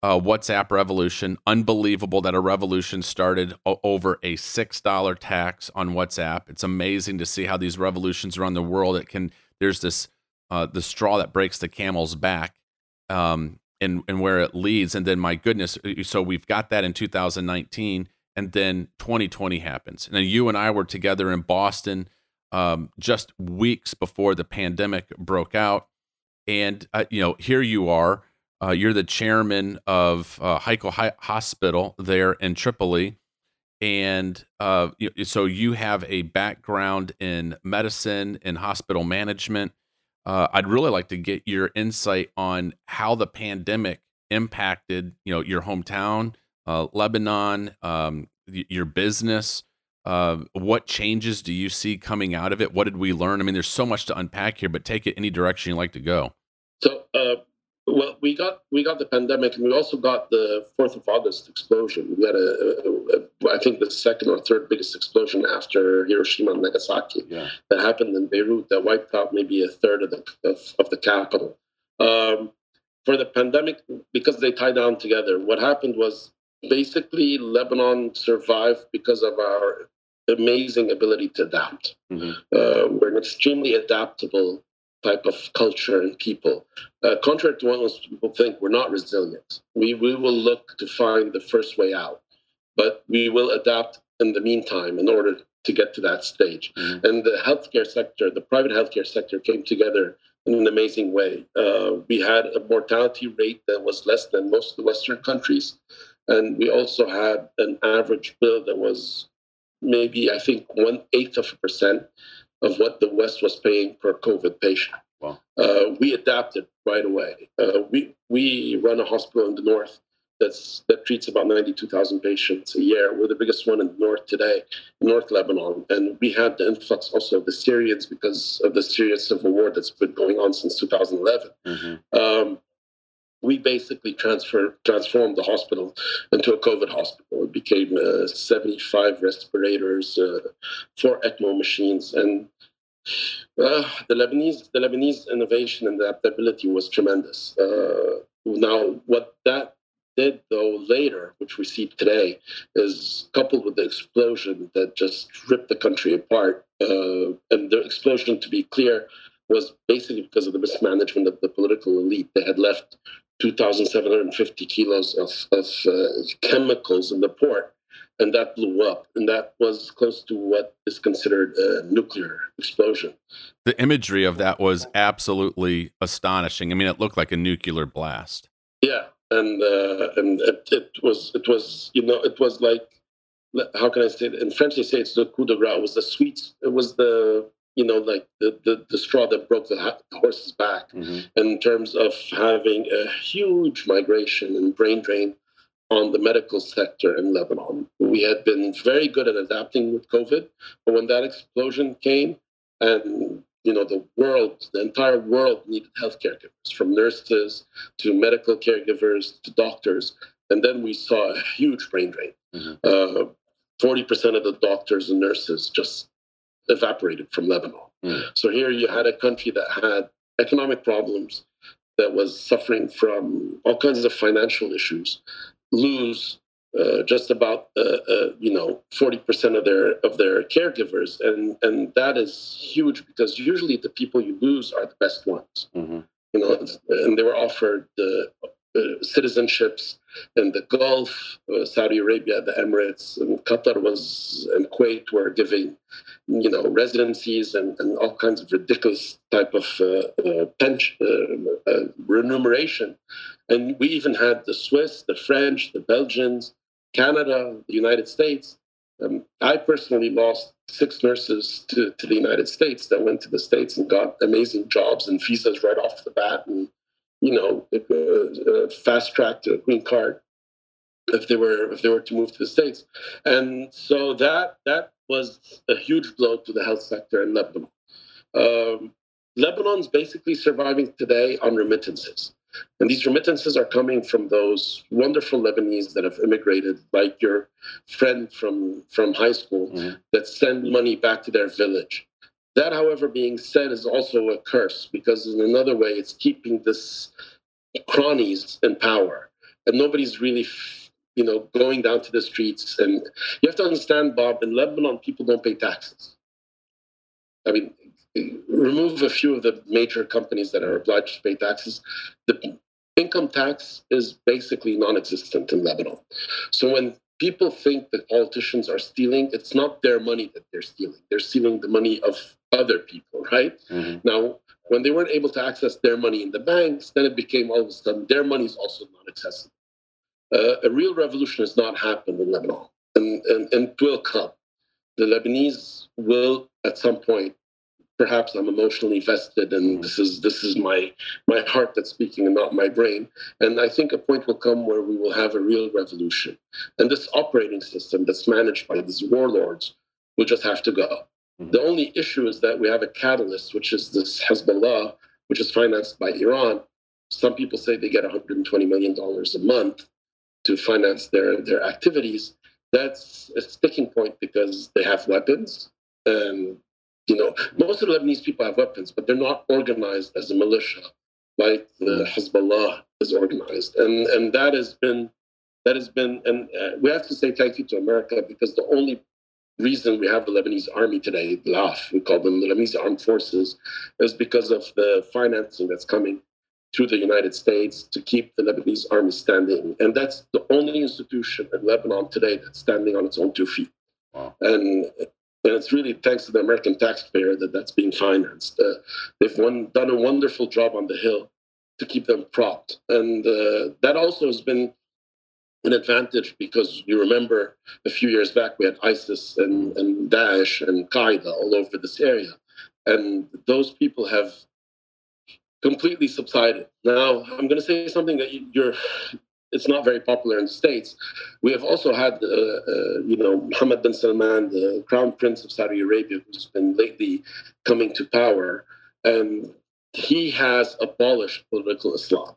uh, WhatsApp revolution. Unbelievable that a revolution started o- over a six dollar tax on WhatsApp. It's amazing to see how these revolutions around the world. It can there's this uh, the straw that breaks the camel's back. Um, and and where it leads and then my goodness uh, so we've got that in 2019 and then 2020 happens and then you and i were together in boston um, just weeks before the pandemic broke out and uh, you know here you are Uh, you're the chairman of uh, Haykel Hospital there in Tripoli. And uh, so you have a background in medicine and hospital management. Uh, I'd really like to get your insight on how the pandemic impacted, you know, your hometown, uh, Lebanon, um, your business. Uh, what changes do you see coming out of it? What did we learn? I mean, there's so much to unpack here, but take it any direction you like to go. So, uh, well, we got we got the pandemic, and we also got the Fourth of August explosion. We had a, a, a I think the second or third biggest explosion after Hiroshima and Nagasaki yeah. that happened in Beirut that wiped out maybe a third of the of, of the capital. Um, for the pandemic, because they tie down together, what happened was basically Lebanon survived because of our amazing ability to adapt. Mm-hmm. Uh, we're an extremely adaptable type of culture and people. Uh, contrary to what most people think, we're not resilient. We, we will look to find the first way out, but we will adapt in the meantime in order to get to that stage. Mm-hmm. And the healthcare sector, the private healthcare sector, came together in an amazing way. Uh, we had a mortality rate that was less than most of the Western countries. And we also had an average bill that was maybe, I think, one eighth of a percent of what the West was paying per COVID patient. Wow. Uh, we adapted right away. Uh, we we run a hospital in the north that's that treats about 92,000 patients a year. We're the biggest one in the north today, North Lebanon, and we had the influx also of the Syrians because of the Syrian civil war that's been going on since 2011. Mm-hmm. Um, we basically transfer, transformed the hospital into a COVID hospital. It became uh, 75 respirators, uh, four ECMO machines, and uh, the Lebanese the Lebanese innovation and adaptability was tremendous. Uh, now, what that did though later, which we see today, is coupled with the explosion that just ripped the country apart. Uh, and the explosion, to be clear, was basically because of the mismanagement of the political elite. They had left 2,750 kilos of, of uh, chemicals in the port, and that blew up. And that was close to what is considered a nuclear explosion. The imagery of that was absolutely astonishing. I mean, it looked like a nuclear blast. Yeah, and uh, and it, it was it was you know it was like how can I say it? In French, they say it's the coup de grace. It was the sweet. It was the you know, like the, the, the straw that broke the, horse's back mm-hmm. in terms of having a huge migration and brain drain on the medical sector in Lebanon. We had been very good at adapting with COVID, but when that explosion came and you know the world, the entire world needed healthcare givers, from nurses to medical caregivers to doctors, and then we saw a huge brain drain. Mm-hmm. Uh, 40% of the doctors and nurses just evaporated from Lebanon. Mm. So here you had a country that had economic problems, that was suffering from all kinds of financial issues, lose uh, just about uh, uh, you know forty percent of their of their caregivers, and and that is huge because usually the people you lose are the best ones. Mm-hmm. You know, and they were offered the uh, citizenships in the Gulf, uh, Saudi Arabia, the Emirates, and Qatar was, and Kuwait were giving, you know, residencies and, and all kinds of ridiculous type of uh, uh, pension, uh, uh, remuneration. And we even had the Swiss, the French, the Belgians, Canada, the United States. Um, I personally lost six nurses to, to the United States that went to the States and got amazing jobs and visas right off the bat and you know, uh, fast track to a green card if they were if they were to move to the states, and so that that was a huge blow to the health sector in Lebanon. Um, Lebanon's basically surviving today on remittances. And these remittances are coming from those wonderful Lebanese that have immigrated, like your friend from, from high school, mm-hmm. that send money back to their village. That, however, being said, is also a curse because, in another way, it's keeping this cronies in power, and nobody's really, you know, going down to the streets. And you have to understand, Bob, in Lebanon, people don't pay taxes. I mean, remove a few of the major companies that are obliged to pay taxes. The income tax is basically non-existent in Lebanon. So when people think that politicians are stealing, it's not their money that they're stealing. They're stealing the money of other people, right? Mm-hmm. Now, When they weren't able to access their money in the banks, then it became all of a sudden their money is also not accessible. Uh, a real revolution has not happened in Lebanon, and, and, and it will come. The Lebanese will, at some point, perhaps I'm emotionally vested, and this is this is my my heart that's speaking and not my brain. And I think a point will come where we will have a real revolution, and this operating system that's managed by these warlords will just have to go. The only issue is that we have a catalyst, which is this Hezbollah, which is financed by Iran. Some people say they get 120 million dollars a month to finance their their activities. That's a sticking point because they have weapons and you know, most of the Lebanese people have weapons, but they're not organized as a militia like the Hezbollah is organized, and and that has been that has been, and uh, we have to say thank you to America because the only reason we have the Lebanese army today, LAF, we call them the Lebanese Armed Forces, is because of the financing that's coming through the United States to keep the Lebanese army standing. And that's the only institution in Lebanon today that's standing on its own two feet. Wow. And and it's really thanks to the American taxpayer that that's being financed. Uh, they've one, done a wonderful job on the Hill to keep them propped. And uh, that also has been an advantage because you remember a few years back we had ISIS and, and Daesh and Qaeda all over this area. And those people have completely subsided. Now, I'm going to say something that you're it's not very popular in the states. We have also had, uh, uh, you know, Mohammed bin Salman, the crown prince of Saudi Arabia, who's been lately coming to power, and he has abolished political Islam.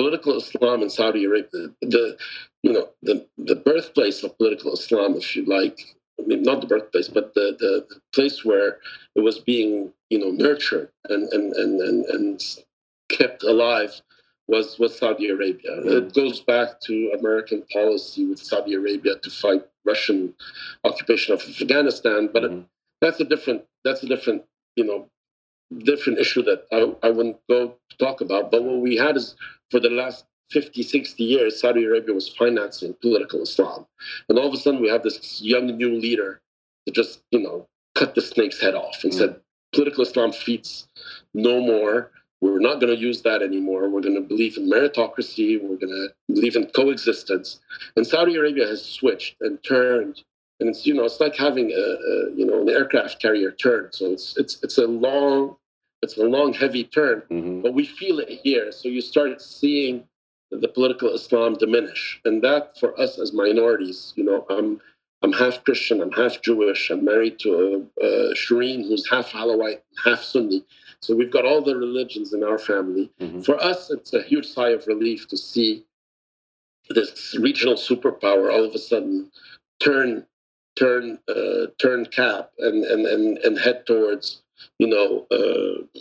Political Islam in Saudi Arabia, the, you know, the the birthplace of political Islam, if you like, I mean, not the birthplace, but the, the, the place where it was being, you know, nurtured and and and and, and kept alive was was Saudi Arabia. It goes back to American policy with Saudi Arabia to fight Russian occupation of Afghanistan, but mm-hmm. that's a different that's a different you know different issue that I, I wouldn't go talk about. But what we had is for the last 50, 60 years, Saudi Arabia was financing political Islam. And all of a sudden we have this young new leader that just, you know, cut the snake's head off and mm-hmm. said political Islam feeds no more. We're not going to use that anymore. We're going to believe in meritocracy. We're going to believe in coexistence. And Saudi Arabia has switched and turned. And it's you know it's like having a, a you know an aircraft carrier turn. So it's it's it's a long it's a long heavy turn, mm-hmm. but we feel it here. So you start seeing the political Islam diminish, and that for us as minorities, you know, I'm I'm half Christian, I'm half Jewish, I'm married to a, a Shireen who's half Alawite, half Sunni. So we've got all the religions in our family. Mm-hmm. For us, it's a huge sigh of relief to see this regional superpower all of a sudden turn turn uh, turn cap and, and and and head towards you know uh,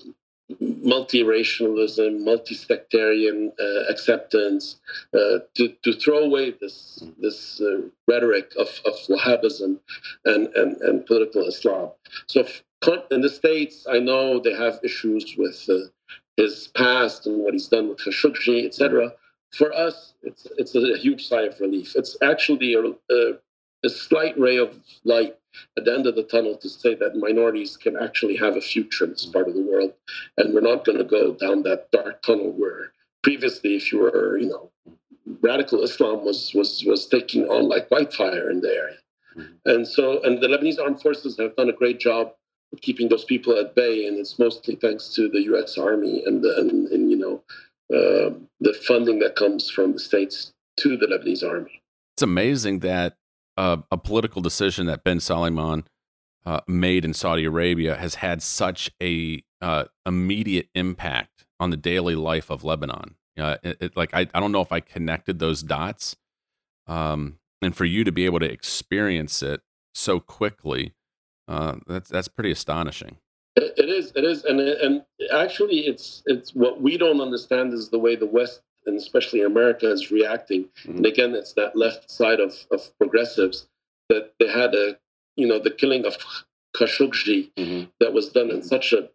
multi-racialism, multi-sectarian uh, acceptance, uh, to, to throw away this this uh, rhetoric of, of Wahhabism and, and, and political Islam. So in the States, I know they have issues with uh, his past and what he's done with Khashoggi, etc. For us, it's, it's a huge sigh of relief. It's actually a, a, a slight ray of light at the end of the tunnel to say that minorities can actually have a future in this part of the world. And we're not going to go down that dark tunnel where previously, if you were, you know, radical Islam was, was, was taking on like whitefire in the area. Mm-hmm. And so, and the Lebanese armed forces have done a great job of keeping those people at bay. And it's mostly thanks to the U.S. Army and, the, and, and you know, uh, the funding that comes from the states to the Lebanese army. It's amazing that a, a political decision that bin Salman uh, made in Saudi Arabia has had such a uh, immediate impact on the daily life of Lebanon. Uh, it, it, like I, I don't know if I connected those dots, um, and for you to be able to experience it so quickly, uh, that's that's pretty astonishing. It, it is, it is, and and actually, it's it's what we don't understand is the way the West and especially America is reacting. Mm-hmm. And again, it's that left side of, of progressives that they had a, you know, the killing of Khashoggi mm-hmm. that was done in such a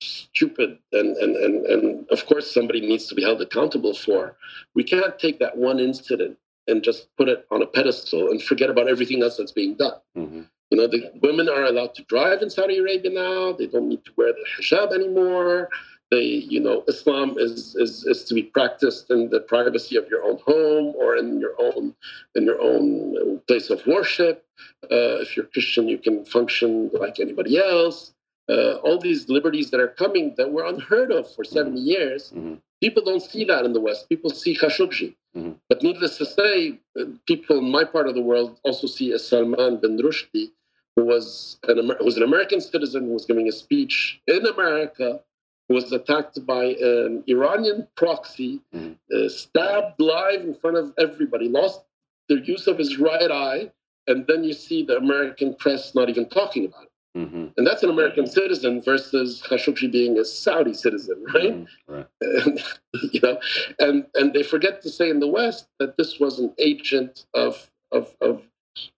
stupid and, and, and, and of course somebody needs to be held accountable for. We can't take that one incident and just put it on a pedestal and forget about everything else that's being done. Mm-hmm. You know, the women are allowed to drive in Saudi Arabia now. They don't need to wear the hijab anymore. They, you know, Islam is, is is to be practiced in the privacy of your own home or in your own in your own place of worship. Uh, if you're Christian, you can function like anybody else. Uh, all these liberties that are coming that were unheard of for 70 years, mm-hmm. people don't see that in the West. People see Khashoggi. Mm-hmm. But needless to say, people in my part of the world also see a Salman bin Rushdie, who was an, who was an American citizen who was giving a speech in America was attacked by an Iranian proxy, mm-hmm. uh, stabbed live in front of everybody, lost the use of his right eye, and then you see the American press not even talking about it. Mm-hmm. And that's an American citizen versus Khashoggi being a Saudi citizen, right? Mm-hmm. right. And, you know, and and they forget to say in the West that this was an agent of of of,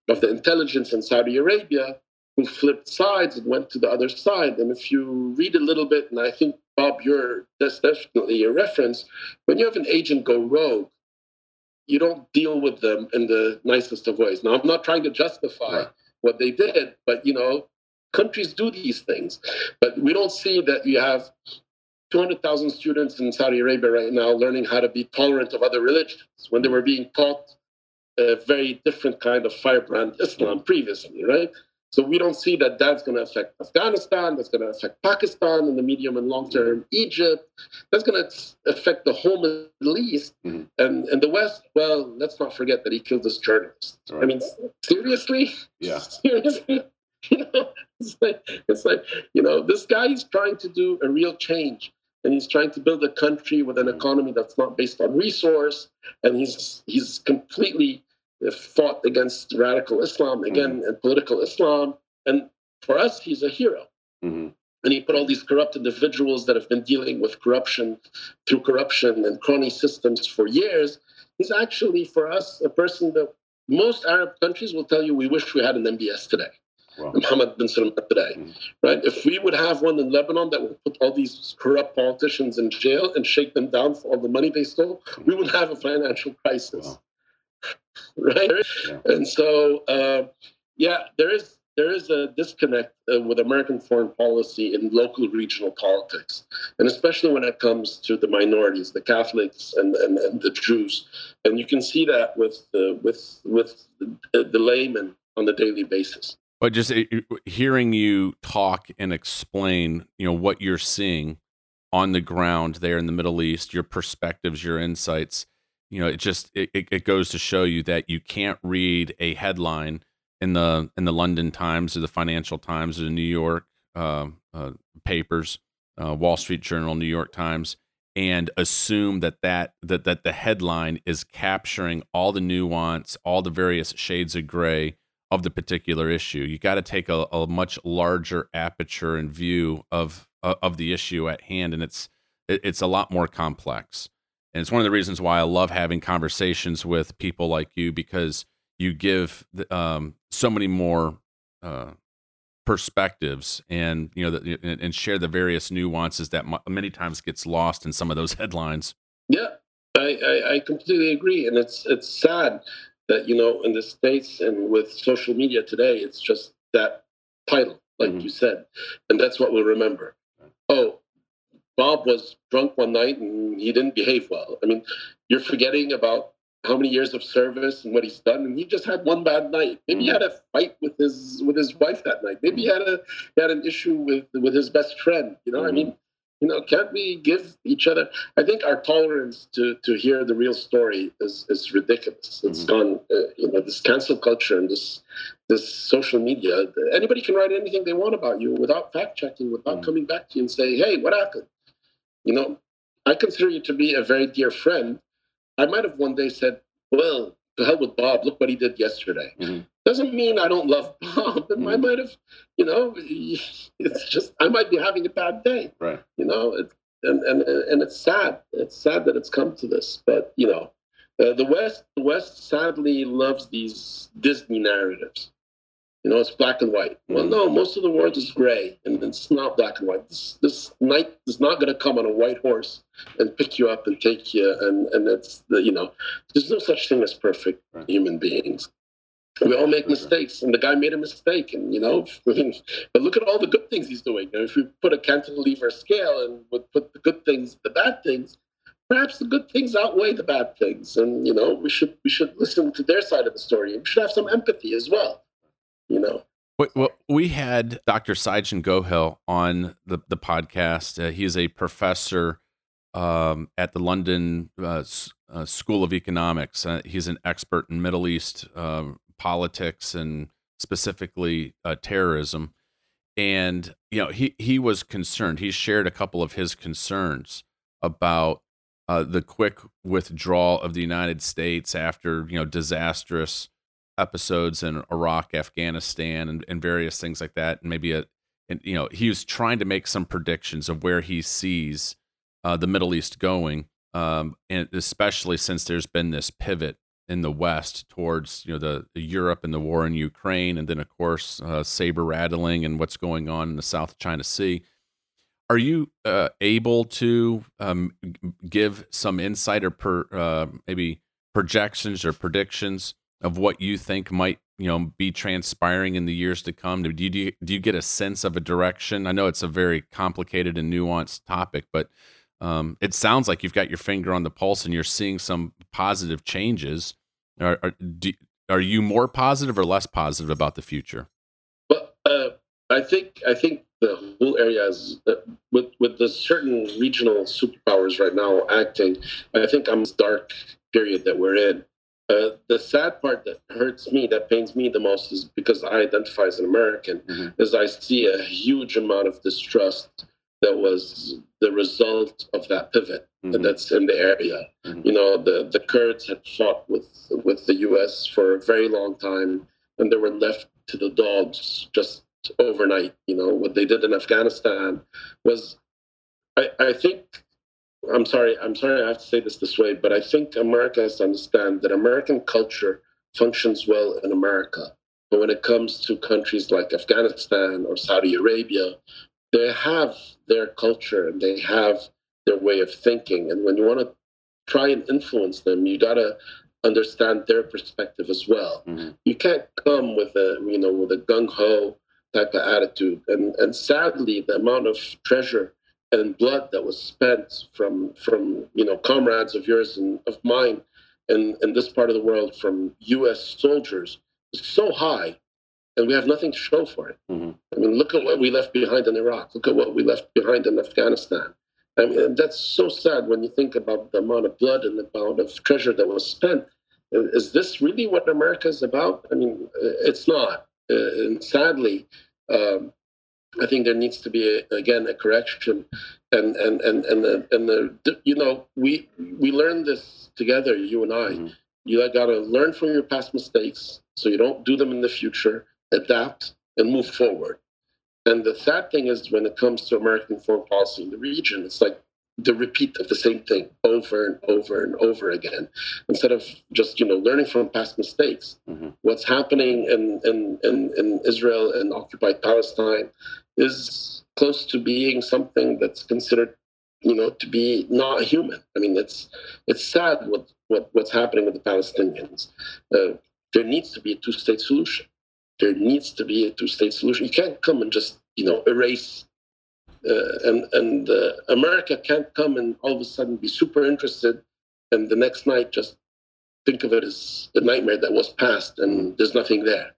of the intelligence in Saudi Arabia who flipped sides and went to the other side. And if you read a little bit, and I think Bob, you're that's definitely a reference. When you have an agent go rogue, you don't deal with them in the nicest of ways. Now, I'm not trying to justify right. what they did, but you know, countries do these things. But we don't see that you have 200,000 students in Saudi Arabia right now learning how to be tolerant of other religions when they were being taught a very different kind of firebrand Islam previously, right? So we don't see that that's going to affect Afghanistan, that's going to affect Pakistan in the medium and long term, Egypt, that's going to affect the whole Middle East. Mm-hmm. And, and the West, well, let's not forget that he killed this journalist. Right. I mean, seriously? Yeah. Seriously? You know, it's like, it's like, you know, this guy is trying to do a real change and he's trying to build a country with an mm-hmm. economy that's not based on resource and he's he's completely fought against radical Islam again mm-hmm. and political Islam. And for us, he's a hero. Mm-hmm. And he put all these corrupt individuals that have been dealing with corruption through corruption and crony systems for years. He's actually, for us, a person that most Arab countries will tell you we wish we had an MBS today. Wow. Mohammed bin Salman today, mm-hmm. right? If we would have one in Lebanon that would put all these corrupt politicians in jail and shake them down for all the money they stole, we would have a financial crisis. Wow. right? Yeah. And so, uh, yeah, there is there is a disconnect uh, with American foreign policy in local regional politics, and especially when it comes to the minorities, the Catholics and, and, and the Jews, and you can see that with the, with with the, the layman on the daily basis. But just uh, hearing you talk and explain, you know, what you're seeing on the ground there in the Middle East, your perspectives, your insights you know it just it, it goes to show you that you can't read a headline in the in the london times or the financial times or the new york uh, uh, papers uh, wall street journal new york times and assume that that that that the headline is capturing all the nuance all the various shades of gray of the particular issue. You got to take a, a, much larger aperture and view of of the issue at hand and it's it's a lot more complex and it's one of the reasons why I love having conversations with people like you because you give um, so many more uh, perspectives and you know the, and share the various nuances that many times gets lost in some of those headlines. Yeah, I, I, I completely agree, and it's it's sad that you know in the states and with social media today, it's just that title, like mm-hmm. you said, and that's what we'll remember. Bob was drunk one night and he didn't behave well. I mean, you're forgetting about how many years of service and what he's done, and he just had one bad night. Maybe he had a fight with his with his wife that night. Maybe he had a he had an issue with with his best friend. You know, mm-hmm. I mean, you know, can't we give each other? I think our tolerance to to hear the real story is is ridiculous. It's mm-hmm. gone. Uh, you know, this cancel culture and this this social media. Anybody can write anything they want about you without fact checking, without mm-hmm. coming back to you and say, "Hey, what happened?" You know, I consider you to be a very dear friend. I might have one day said, well, to hell with Bob, look what he did yesterday. Mm-hmm. Doesn't mean I don't love Bob. Mm-hmm. I might have, you know, it's just, I might be having a bad day. Right. You know, it, and, and, and it's sad. It's sad that it's come to this. But, you know, uh, the West, the West sadly loves these Disney narratives. You know, it's black and white. Well, mm-hmm. no, most of the world is gray, and it's not black and white. This, this knight is not going to come on a white horse and pick you up and take you, and and it's the, you know, there's no such thing as perfect right. human beings. We all make mistakes, and the guy made a mistake, and you know, but look at all the good things he's doing. if we put a cantilever scale and would put the good things, the bad things, perhaps the good things outweigh the bad things, and you know, we should we should listen to their side of the story. We should have some empathy as well. You know. Well, we had Dr. Sajjan Gohel on the, the podcast. Uh, he is a professor um, at the London uh, uh, School of Economics. Uh, he's an expert in Middle East um, politics and specifically uh, terrorism. And you know, he he was concerned. He shared a couple of his concerns about uh, the quick withdrawal of the United States after you know disastrous episodes in Iraq, Afghanistan, and, and various things like that. And maybe a, and, you know, he was trying to make some predictions of where he sees uh, the Middle East going, um, and especially since there's been this pivot in the West towards you know the, the Europe and the war in Ukraine, and then of course uh, saber rattling and what's going on in the South China Sea. Are you uh, able to um, give some insight or per, uh, maybe projections or predictions of what you think might you know be transpiring in the years to come? Do you, do you, do you get a sense of a direction? I know it's a very complicated and nuanced topic, but um, it sounds like you've got your finger on the pulse and you're seeing some positive changes. Are are, do, are you more positive or less positive about the future? Well, uh, I think I think the whole area is uh, with with the certain regional superpowers right now acting. I think I'm dark period that we're in uh, the sad part that hurts me, that pains me the most, is because I identify as an American, mm-hmm. is I see a huge amount of distrust that was the result of that pivot mm-hmm. that's in the area. Mm-hmm. You know, the, the Kurds had fought with with the U.S. for a very long time, and they were left to the dogs just overnight. You know, what they did in Afghanistan was, I, I think I'm sorry, I'm sorry I have to say this this way, but I think America has to understand that American culture functions well in America. But when it comes to countries like Afghanistan or Saudi Arabia, they have their culture and they have their way of thinking. And when you want to try and influence them, you gotta understand their perspective as well. Mm-hmm. You can't come with a you know with a gung ho type of attitude. And and sadly, the amount of treasure and blood that was spent from from you know comrades of yours and of mine in, in this part of the world from U.S. soldiers is so high, and we have nothing to show for it. Mm-hmm. I mean, look at what we left behind in Iraq. Look at what we left behind in Afghanistan. I mean, that's so sad when you think about the amount of blood and the amount of treasure that was spent. Is this really what America is about? I mean, it's not. And sadly, um, I think there needs to be a, again a correction, and and and and the, and the you know we we learned this together, you and I. Mm-hmm. You got to learn from your past mistakes so you don't do them in the future. Adapt and move forward. And the sad thing is, when it comes to American foreign policy in the region, it's like the repeat of the same thing over and over and over again instead of just you know learning from past mistakes. Mm-hmm. what's happening in, in, in, in israel and occupied palestine is close to being something that's considered you know to be not human. I mean it's it's sad what, what what's happening with the palestinians. Uh, there needs to be a two-state solution. There needs to be a two-state solution. You can't come and just you know erase and and uh, America can't come and all of a sudden be super interested, and the next night just think of it as a nightmare that was past, and there's nothing there.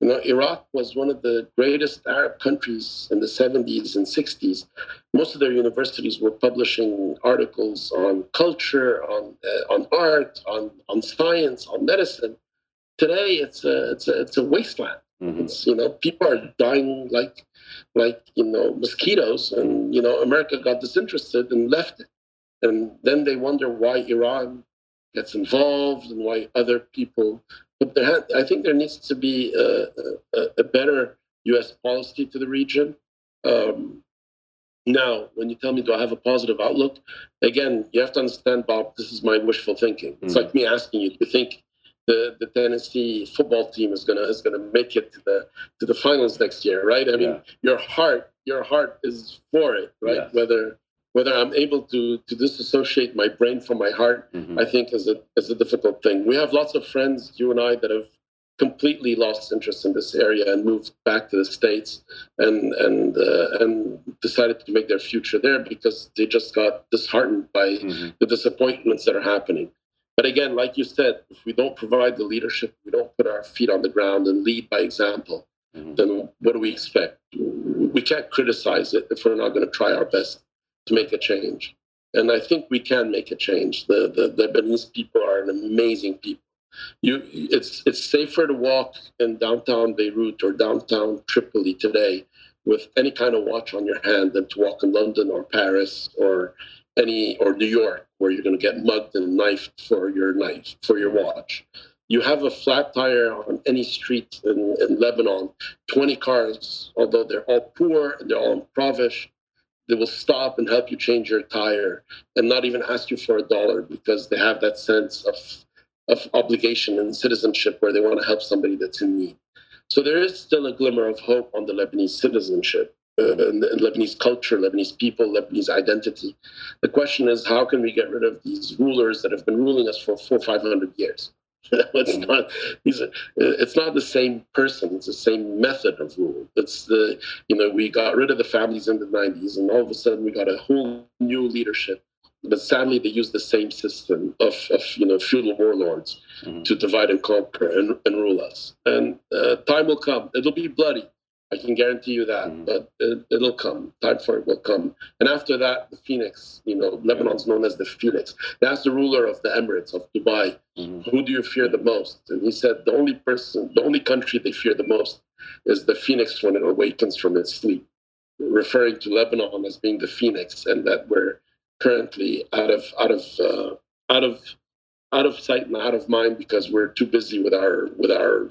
You know, Iraq was one of the greatest Arab countries in the 70s and 60s. Most of their universities were publishing articles on culture, on uh, on art, on on science, on medicine. Today, it's a it's a it's a wasteland. Mm-hmm. It's you know people are dying like like you know mosquitoes, and you know America got disinterested and left it, and then they wonder why Iran gets involved and why other people put their hand. I think there needs to be a, a, a better U.S. policy to the region. Um, now, when you tell me, do I have a positive outlook? Again, you have to understand, Bob, this is my wishful thinking. It's mm. like me asking you to think the, the Tennessee football team is gonna is gonna make it to the to the finals next year, right? I mean, yeah. your heart your heart is for it, right? Yes. Whether whether I'm able to to disassociate my brain from my heart, mm-hmm. I think is a is a difficult thing. We have lots of friends, you and I, that have completely lost interest in this area and moved back to the states and and uh, and decided to make their future there because they just got disheartened by mm-hmm. the disappointments that are happening. But again, like you said, if we don't provide the leadership, we don't put our feet on the ground and lead by example, mm-hmm. then what do we expect? We can't criticize it if we're not going to try our best to make a change. And I think we can make a change. The, the, the Lebanese people are an amazing people. You, it's, it's safer to walk in downtown Beirut or downtown Tripoli today with any kind of watch on your hand than to walk in London or Paris or any or New York where you're going to get mugged and knifed for your knife for your watch. You have a flat tire on any street in, in Lebanon, 20 cars, although they're all poor and they're all impoverished, they will stop and help you change your tire and not even ask you for a dollar because they have that sense of, of obligation and citizenship where they want to help somebody that's in need. So there is still a glimmer of hope on the Lebanese citizenship Lebanese culture, Lebanese people, Lebanese identity. The question is, how can we get rid of these rulers that have been ruling us for four, five hundred years? it's not it's not the same person it's the same method of rule it's the you know we got rid of the families in the 90s and all of a sudden we got a whole new leadership but sadly they use the same system of, of you know feudal warlords mm-hmm. to divide and conquer and, and rule us and uh, time will come it'll be bloody I can guarantee you that, mm-hmm. but it, will come. Time for it will come. And after that, the Phoenix, you know, Lebanon's known as the Phoenix. That's the ruler of the Emirates of Dubai. Mm-hmm. Who do you fear the most? And he said the only person, the only country they fear the most is the Phoenix when it awakens from its sleep, referring to Lebanon as being the Phoenix, and that we're currently out of out of uh, out of out of sight and out of mind because we're too busy with our with our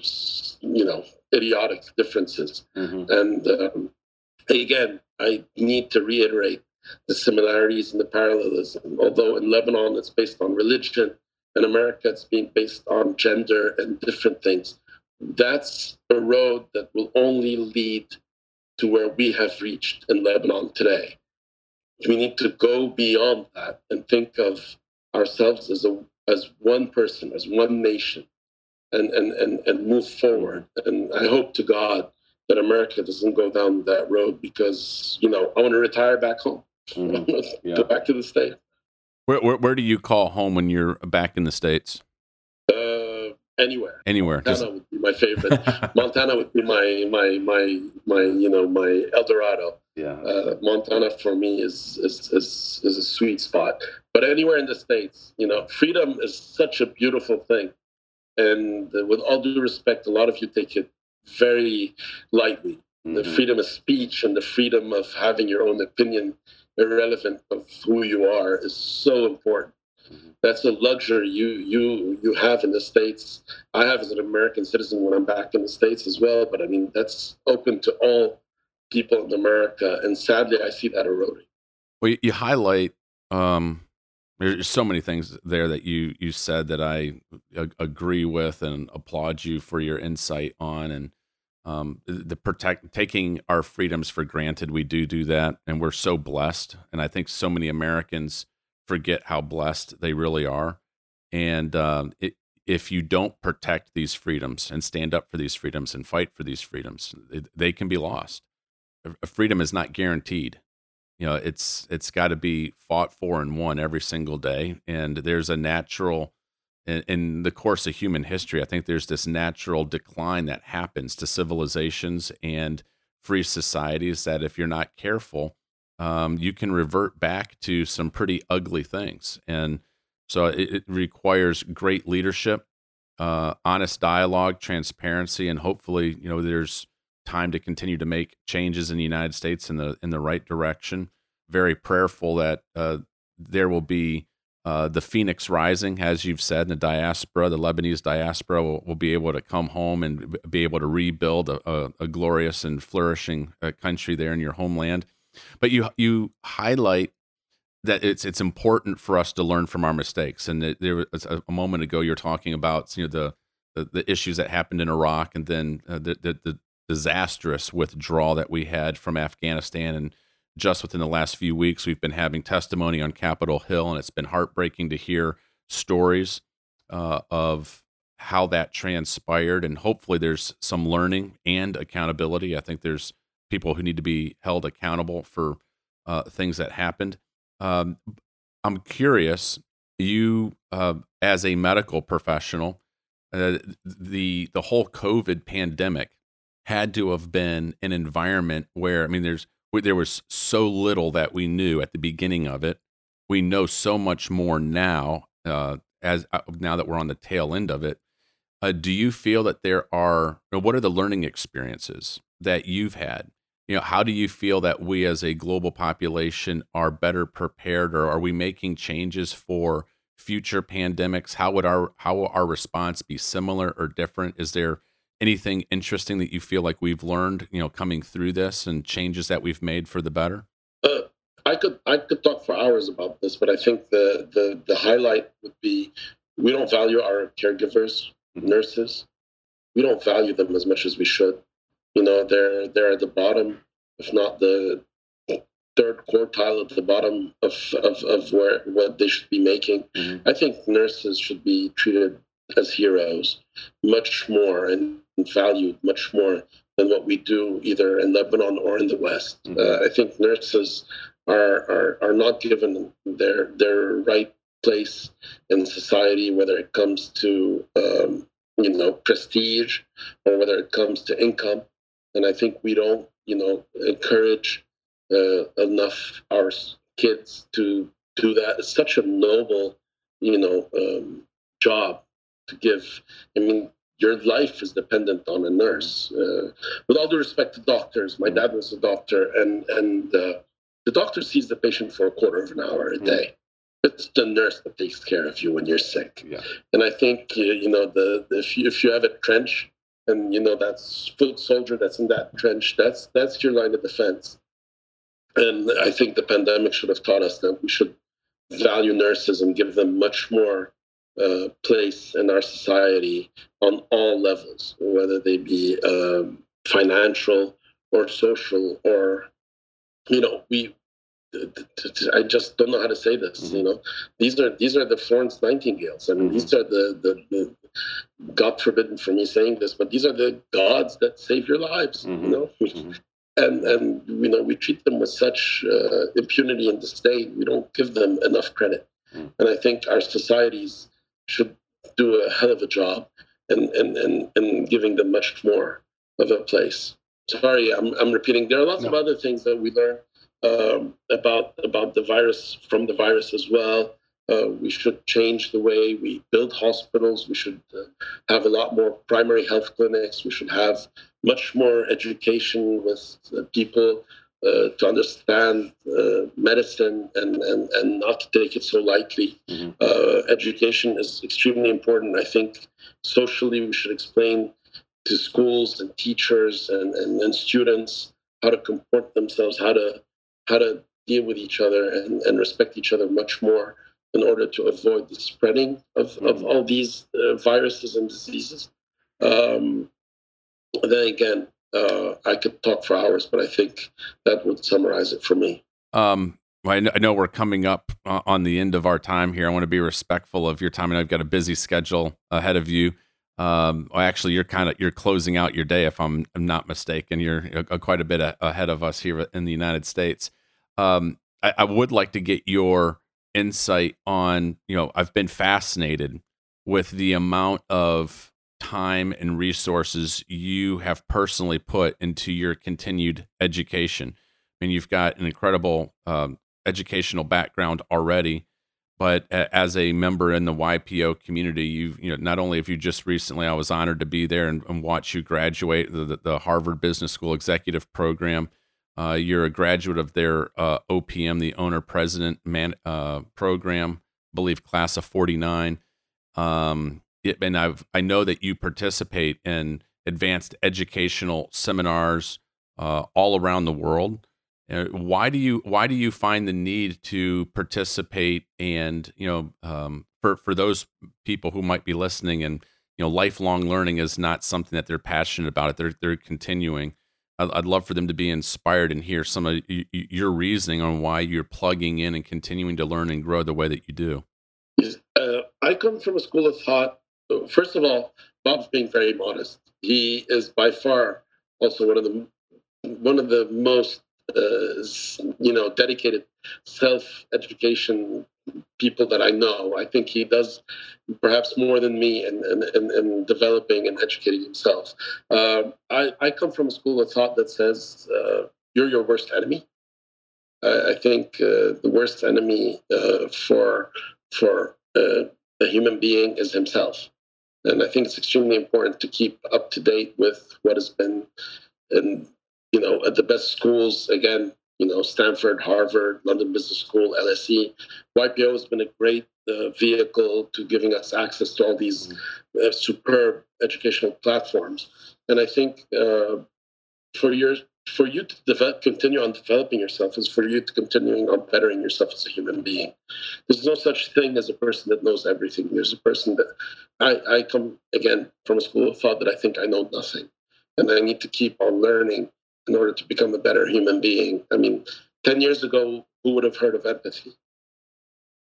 you know idiotic differences. Mm-hmm. And um, again, I need to reiterate the similarities and the parallelism. Although in Lebanon it's based on religion, in America it's being based on gender and different things. That's a road that will only lead to where we have reached in Lebanon today. We need to go beyond that and think of ourselves as a as one person, as one nation, and, and, and, and move forward. And I hope to God that America doesn't go down that road because, you know, I want to retire back home. Mm-hmm. yeah. Go back to the States. Where, where, where, do you call home when you're back in the States? Uh, anywhere. Anywhere. Montana Just... would be my favorite. Montana would be my, my, my, my, you know, my El Dorado. Yeah. Uh, Montana for me is, is, is, is a sweet spot. But anywhere in the States, you know, freedom is such a beautiful thing. And with all due respect, a lot of you take it very lightly. Mm-hmm. The freedom of speech and the freedom of having your own opinion, irrelevant of who you are, is so important. Mm-hmm. That's a luxury you you you have in the states. I have as an American citizen when I'm back in the states as well. But I mean, that's open to all people in America, and sadly, I see that eroding. Well, you highlight um, there's so many things there that you you said that I agree with and applaud you for your insight on and um, the protect taking our freedoms for granted. We do do that, and we're so blessed. And I think so many Americans forget how blessed they really are. And um, it, if you don't protect these freedoms and stand up for these freedoms and fight for these freedoms, it, they can be lost. Freedom is not guaranteed you know it's it's got to be fought for and won every single day. And there's a natural in, in, the course of human history i think there's this natural decline that happens to civilizations and free societies that if you're not careful um, you can revert back to some pretty ugly things. And so it, it requires great leadership uh, honest dialogue transparency and hopefully you know there's time to continue to make changes in the United States in the in the right direction. Very prayerful that uh, there will be uh, the phoenix rising, as you've said, in the diaspora, the Lebanese diaspora will, will be able to come home and be able to rebuild a, a, a glorious and flourishing uh, country there in your homeland. But you you highlight that it's it's important for us to learn from our mistakes. And there was a, a moment ago you're talking about you know the the, the issues that happened in Iraq, and then uh, the, the, the disastrous withdrawal that we had from Afghanistan. And just within the last few weeks, we've been having testimony on Capitol Hill, and it's been heartbreaking to hear stories uh, of how that transpired, and hopefully there's some learning and accountability. I think there's people who need to be held accountable for uh, things that happened. Um, I'm curious, you uh, as a medical professional, uh, the the whole COVID pandemic had to have been an environment where I mean, there's there was so little that we knew at the beginning of it. We know so much more now, uh, as uh, now that we're on the tail end of it. Uh, do you feel that there are what are the learning experiences that you've had you know how do you feel that we as a global population are better prepared or are we making changes for future pandemics how would our how will our response be similar or different is there anything interesting that you feel like we've learned you know coming through this and changes that we've made for the better uh, i could i could talk for hours about this but i think the the the highlight would be we don't value our caregivers mm-hmm. nurses we don't value them as much as we should you know they're they're at the bottom if not the third quartile at the bottom of, of, of where what they should be making. Mm-hmm. I think nurses should be treated as heroes much more and valued much more than what we do either in Lebanon or in the West. Mm-hmm. Uh, I think nurses are, are are not given their their right place in society, whether it comes to um, you know prestige or whether it comes to income. And I think we don't you know encourage uh, enough our kids to do that. It's such a noble, you know, um, job to give. I mean, your life is dependent on a nurse. Uh, with all due respect to doctors, my dad was a doctor, and and uh, the doctor sees the patient for a quarter of an hour a day. It's the nurse that takes care of you when you're sick. Yeah. And I think you know the, the if you if you have a trench and you know that's foot soldier that's in that trench, that's that's your line of defense. And I think the pandemic should have taught us that we should value nurses and give them much more uh, place in our society on all levels, whether they be um, financial or social or, you know, we. I just don't know how to say this. Mm-hmm. You know, these are these are the Florence Nightingales. I mean, mm-hmm. these are the, the, the God forbidden for me saying this, but these are the gods that save your lives. Mm-hmm. You know, mm-hmm and and you know we treat them with such uh, impunity in the state. We don't give them enough credit, mm. and I think our societies should do a hell of a job and and and, and giving them much more of a place. Sorry, I'm I'm repeating. There are lots no. of other things that we learn um, about about the virus from the virus as well. Uh, we should change the way we build hospitals. We should uh, have a lot more primary health clinics. We should have much more education with uh, people uh, to understand uh, medicine and, and, and not to take it so lightly. Mm-hmm. Uh, education is extremely important. I think socially we should explain to schools and teachers and, and, and students how to comport themselves, how to how to deal with each other and, and respect each other much more in order to avoid the spreading of, mm-hmm. of all these uh, viruses and diseases. Um, then again, uh, I could talk for hours, but I think that would summarize it for me. Um, I know we're coming up uh, on the end of our time here. I want to be respectful of your time, and I've got a busy schedule ahead of you. Um, actually, you're kind of you're closing out your day, if I'm, I'm not mistaken. You're uh, quite a bit ahead of us here in the United States. Um, I, I would like to get your insight on. You know, I've been fascinated with the amount of time and resources you have personally put into your continued education. I mean, you've got an incredible um, educational background already, but as a member in the YPO community, you've you know not only have you just recently, I was honored to be there and, and watch you graduate the, the, Harvard Business School executive program. Uh, you're a graduate of their uh, OPM, the owner president man uh, program, I believe class of '49. Um, and I've I know that you participate in advanced educational seminars uh, all around the world. Uh, why do you why do you find the need to participate? And you know, um, for for those people who might be listening, and you know, lifelong learning is not something that they're passionate about. It they're they're continuing. I'd, I'd love for them to be inspired and hear some of y- your reasoning on why you're plugging in and continuing to learn and grow the way that you do. Uh, I come from a school of thought first of all, Bob's being very modest. He is by far also one of the one of the most uh, you know dedicated self education people that I know. I think he does perhaps more than me in, in, in, in developing and educating himself. Uh, I, I come from a school of thought that says uh, you're your worst enemy. I, I think uh, the worst enemy uh, for for uh, a human being is himself. And I think it's extremely important to keep up to date with what has been, and you know, at the best schools. Again, you know, Stanford, Harvard, London Business School, LSE. YPO has been a great uh, vehicle to giving us access to all these mm-hmm. uh, superb educational platforms. And I think uh, for your for you to develop, continue on developing yourself is for you to continuing on bettering yourself as a human being. There's no such thing as a person that knows everything. There's a person that I, I come again from a school of thought that I think I know nothing, and I need to keep on learning in order to become a better human being. I mean, ten years ago, who would have heard of empathy?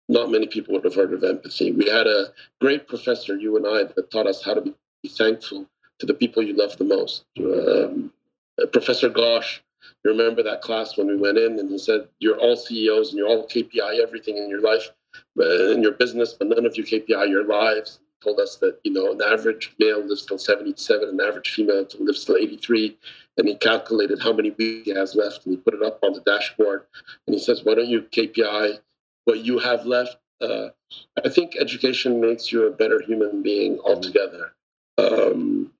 Not many people would have heard of empathy. We had a great professor, you and I, that taught us how to be thankful to the people you love the most. Um, Professor Ghosh, you remember that class when we went in and he said, You're all CEOs and you're all KPI everything in your life, uh, in your business, but none of you KPI your lives. He told us that, you know, an average male lives till 77, an average female lives till 83. And he calculated how many weeks he has left and he put it up on the dashboard. And he says, Why don't you KPI what you have left? Uh, I think education makes you a better human being altogether. Um,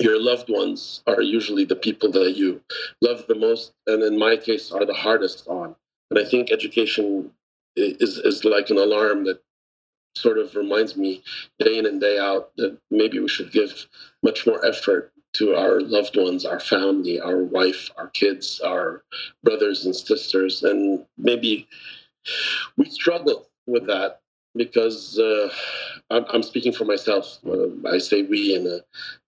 your loved ones are usually the people that you love the most, and in my case, are the hardest on. And I think education is is like an alarm that sort of reminds me day in and day out that maybe we should give much more effort to our loved ones, our family, our wife, our kids, our brothers and sisters, and maybe we struggle with that because uh, I'm, speaking for myself. I say we in a,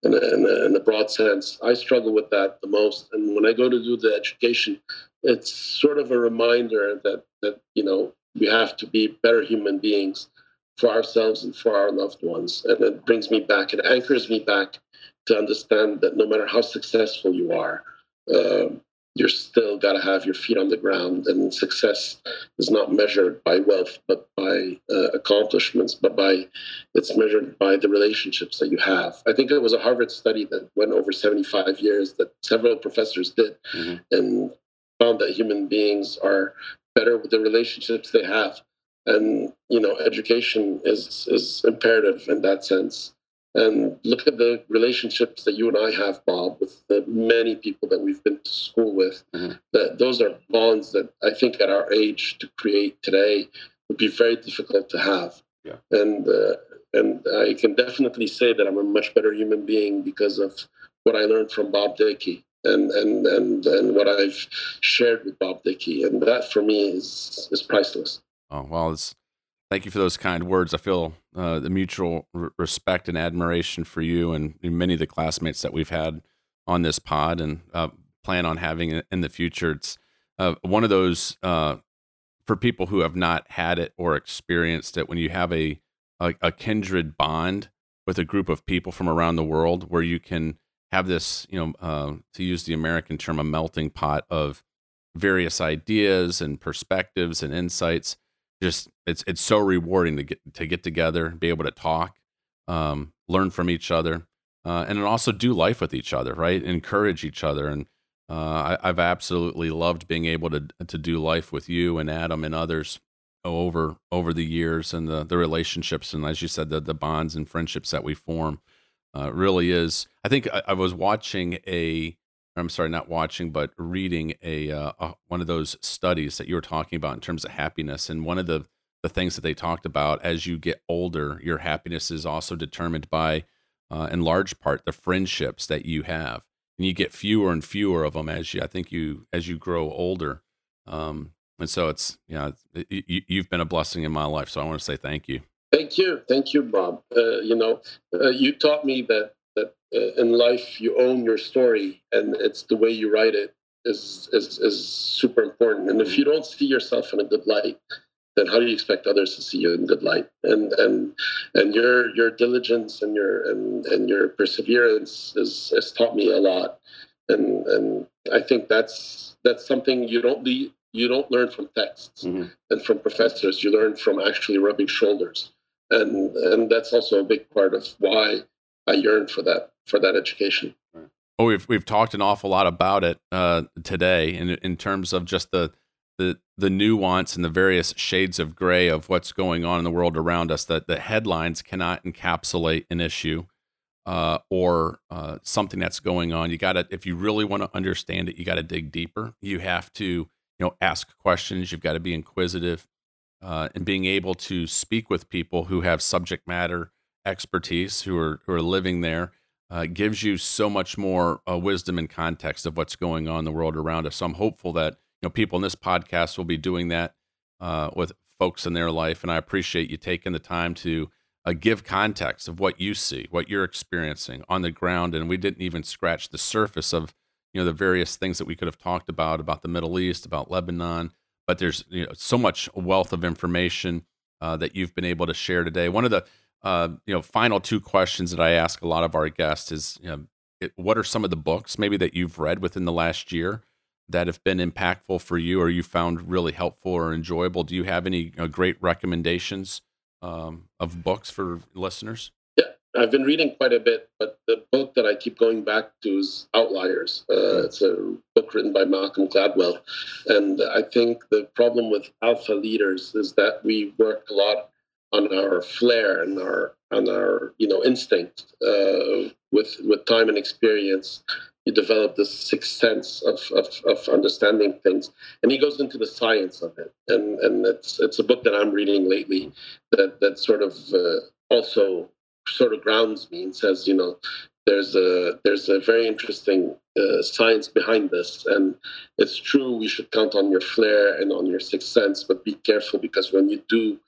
in a, in, a, in, a, broad sense. I struggle with that the most. And when I go to do the education, it's sort of a reminder that, that you know, we have to be better human beings for ourselves and for our loved ones. And it brings me back, it anchors me back to understand that no matter how successful you are, uh, you're still got to have your feet on the ground and success is not measured by wealth but by uh, accomplishments but by it's measured by the relationships that you have. I think it was a harvard study that went over 75 years that several professors did mm-hmm. and found that human beings are better with the relationships they have. And you know education is is imperative in that sense and look at the relationships that you and I have, Bob, with the many people that we've been to school with. Mm-hmm. That those are bonds that I think at our age to create today would be very difficult to have. Yeah. And uh, and I can definitely say that I'm a much better human being because of what I learned from Bob Dickey and and and and what I've shared with Bob Dickey, and that for me is is priceless. Oh well, it's Thank you for those kind words. I feel uh, the mutual r- respect and admiration for you and many of the classmates that we've had on this pod and uh, plan on having in the future. It's uh, one of those uh, for people who have not had it or experienced it. When you have a, a, a kindred bond with a group of people from around the world, where you can have this, you know, uh, to use the American term, a melting pot of various ideas and perspectives and insights just it's it's so rewarding to get to get together, be able to talk, um, learn from each other, uh, and also do life with each other, right? Encourage each other, and uh, I, have absolutely loved being able to to do life with you and Adam and others over over the years and the the relationships and as you said the the bonds and friendships that we form. Uh, really is. I think I, I was watching a I'm sorry, not watching, but reading a, uh, a, one of those studies that you were talking about in terms of happiness. And one of the the things that they talked about as you get older, your happiness is also determined by, uh, in large part, the friendships that you have, and you get fewer and fewer of them as you. I think you as you grow older. Um, and so it's yeah, you, you've been a blessing in my life. So I want to say thank you. Thank you, thank you, Bob. Uh, you know, uh, you taught me that that uh, in life you own your story and it's the way you write it is, is is super important and if you don't see yourself in a good light then how do you expect others to see you in good light? And and and your your diligence and your and, and your perseverance has, has taught me a lot. And and I think that's that's something you don't leave, you don't learn from texts mm-hmm. and from professors. You learn from actually rubbing shoulders. And and that's also a big part of why I yearn for that for that education. Well, we've we've talked an awful lot about it uh, today, in in terms of just the the the nuance and the various shades of gray of what's going on in the world around us. That the headlines cannot encapsulate an issue uh, or uh, something that's going on. You got to, if you really want to understand it, you got to dig deeper. You have to, you know, ask questions. You've got to be inquisitive, uh, and being able to speak with people who have subject matter expertise, who are who are living there uh, gives you so much more uh, wisdom and context of what's going on in the world around us. So I'm hopeful that know people in this podcast will be doing that uh, with folks in their life, and I appreciate you taking the time to uh, give context of what you see, what you're experiencing on the ground, and we didn't even scratch the surface of you know the various things that we could have talked about about the Middle East, about Lebanon, but there's you know so much wealth of information uh, that you've been able to share today. One of the uh, you know, final two questions that I ask a lot of our guests is, you know, it, what are some of the books maybe that you've read within the last year that have been impactful for you or you found really helpful or enjoyable? Do you have any know, great recommendations um, of books for listeners? Yeah, I've been reading quite a bit, but the book that I keep going back to is Outliers. Uh, hmm. it's a book written by Malcolm Gladwell. And I think the problem with alpha leaders is that we work a lot on our flair and our on our you know instinct uh, with with time and experience you develop this sixth sense of, of, of understanding things and he goes into the science of it. And and it's it's a book that i'm reading lately that that sort of uh, also sort of grounds me and says you know there's a there's a very interesting uh, science behind this. And it's true we should count on your flair and on your sixth sense but be careful because when you do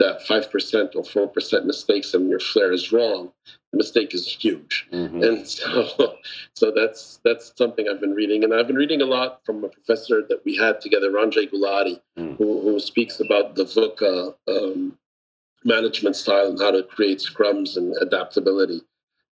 that 5% or 4% mistakes and your flair is wrong, the mistake is huge. Mm-hmm. And so, so that's that's something I've been reading. And I've been reading a lot from a professor that we had together, Ranjay Gulati, mm. who, who, speaks about the VUCA um, management style and how to create scrums and adaptability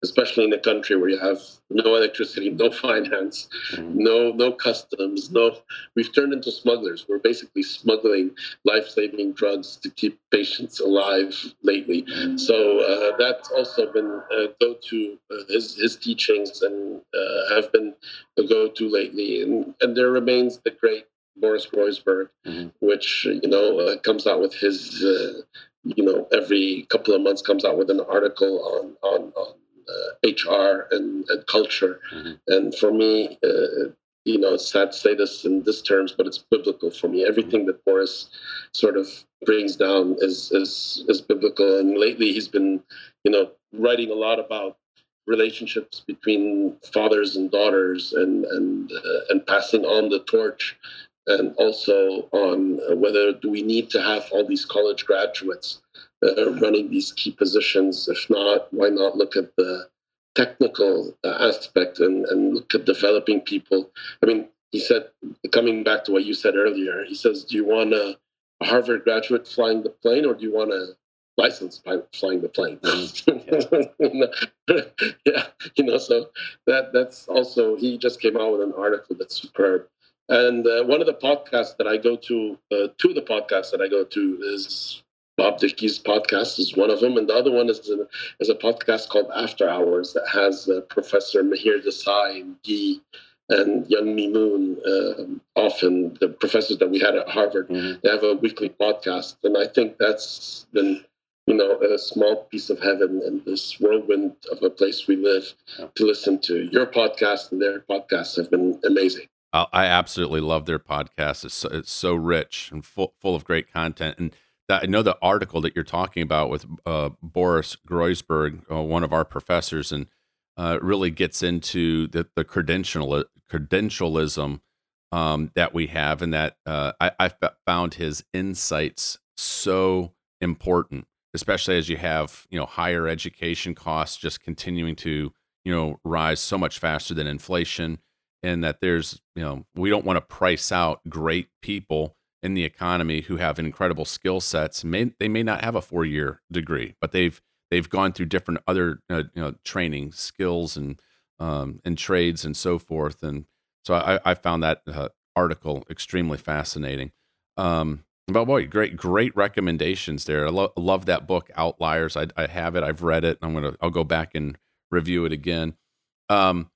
especially in a country where you have no electricity, no finance, mm-hmm. no no customs, no. We've turned into smugglers. We're basically smuggling life-saving drugs to keep patients alive lately. Mm-hmm. So uh, that's also been a go-to. Uh, his his teachings and uh, have been a go-to lately, and and there remains the great Boris Groysberg, mm-hmm. which you know uh, comes out with his. Uh, you know, every couple of months comes out with an article on on, on HR and, and culture. Mm-hmm. And for me, uh, you know, it's sad to say this in this terms, but it's biblical for me. Everything mm-hmm. that Boris sort of brings down is is is biblical. And lately, he's been, you know, writing a lot about relationships between fathers and daughters, and and uh, and passing on the torch, and also on whether do we need to have all these college graduates uh, running these key positions. If not, why not look at the technical uh, aspect and, and look at developing people? I mean, he said, coming back to what you said earlier, he says, do you want a, Harvard graduate flying the plane or do you want a licensed pilot flying the plane? yeah, you know, so that that's also, he just came out with an article that's superb. And uh, one of the podcasts that I go to, uh, two of the podcasts that I go to is Bob Dickey's podcast is one of them, and the other one is a, is a podcast called After Hours that has uh, Professor Mihir Desai and Guy and Youngme Moon, uh, often the professors that we had at Harvard. Mm-hmm. They have a weekly podcast, and I think that's been you know a small piece of heaven in this whirlwind of a place we live yeah. to listen to. Your podcast and their podcasts have been amazing. I absolutely love their podcast. It's so, it's so rich and full full of great content and that I know the article that you're talking about with uh, Boris Groysberg, uh, one of our professors, and uh, really gets into the, the credential credentialism um, that we have, and that uh, I, I found his insights so important, especially as you have you know higher education costs just continuing to you know rise so much faster than inflation, and that there's you know we don't want to price out great people in the economy who have incredible skill sets. May they may not have a four year degree, but they've they've gone through different other uh, you know training skills and um, and trades and so forth. And so I, I found that uh, article extremely fascinating. Um, but boy, great great recommendations there. I lo- love that book, Outliers. I, I have it. I've read it. I'm gonna I'll go back and review it again. Um,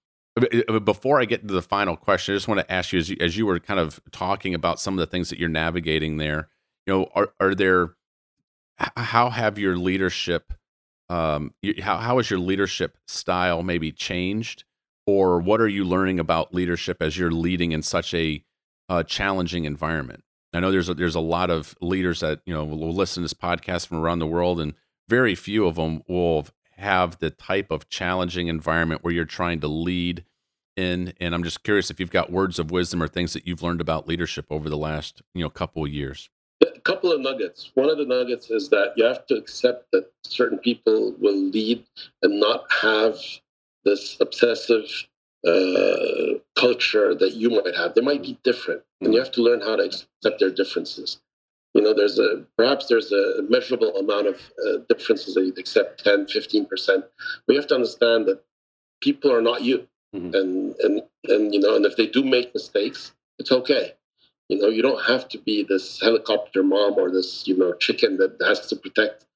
before I get to the final question, I just want to ask you as, you as you were kind of talking about some of the things that you're navigating there, you know, are, are there, how have your leadership, um, how, how has your leadership style maybe changed? Or what are you learning about leadership as you're leading in such a uh, challenging environment? I know there's a, there's a lot of leaders that you know will listen to this podcast from around the world, and very few of them will have the type of challenging environment where you're trying to lead in and i'm just curious if you've got words of wisdom or things that you've learned about leadership over the last you know couple of years. A couple of nuggets. One of the nuggets is that you have to accept that certain people will lead and not have this obsessive uh, culture that you might have. They might be different and you have to learn how to accept their differences. You know there's a perhaps there's a measurable amount of uh, differences that you'd accept 10 15% but you have to understand that people are not you mm-hmm. and and and you know and if they do make mistakes it's okay you know you don't have to be this helicopter mom or this you know chicken that has to protect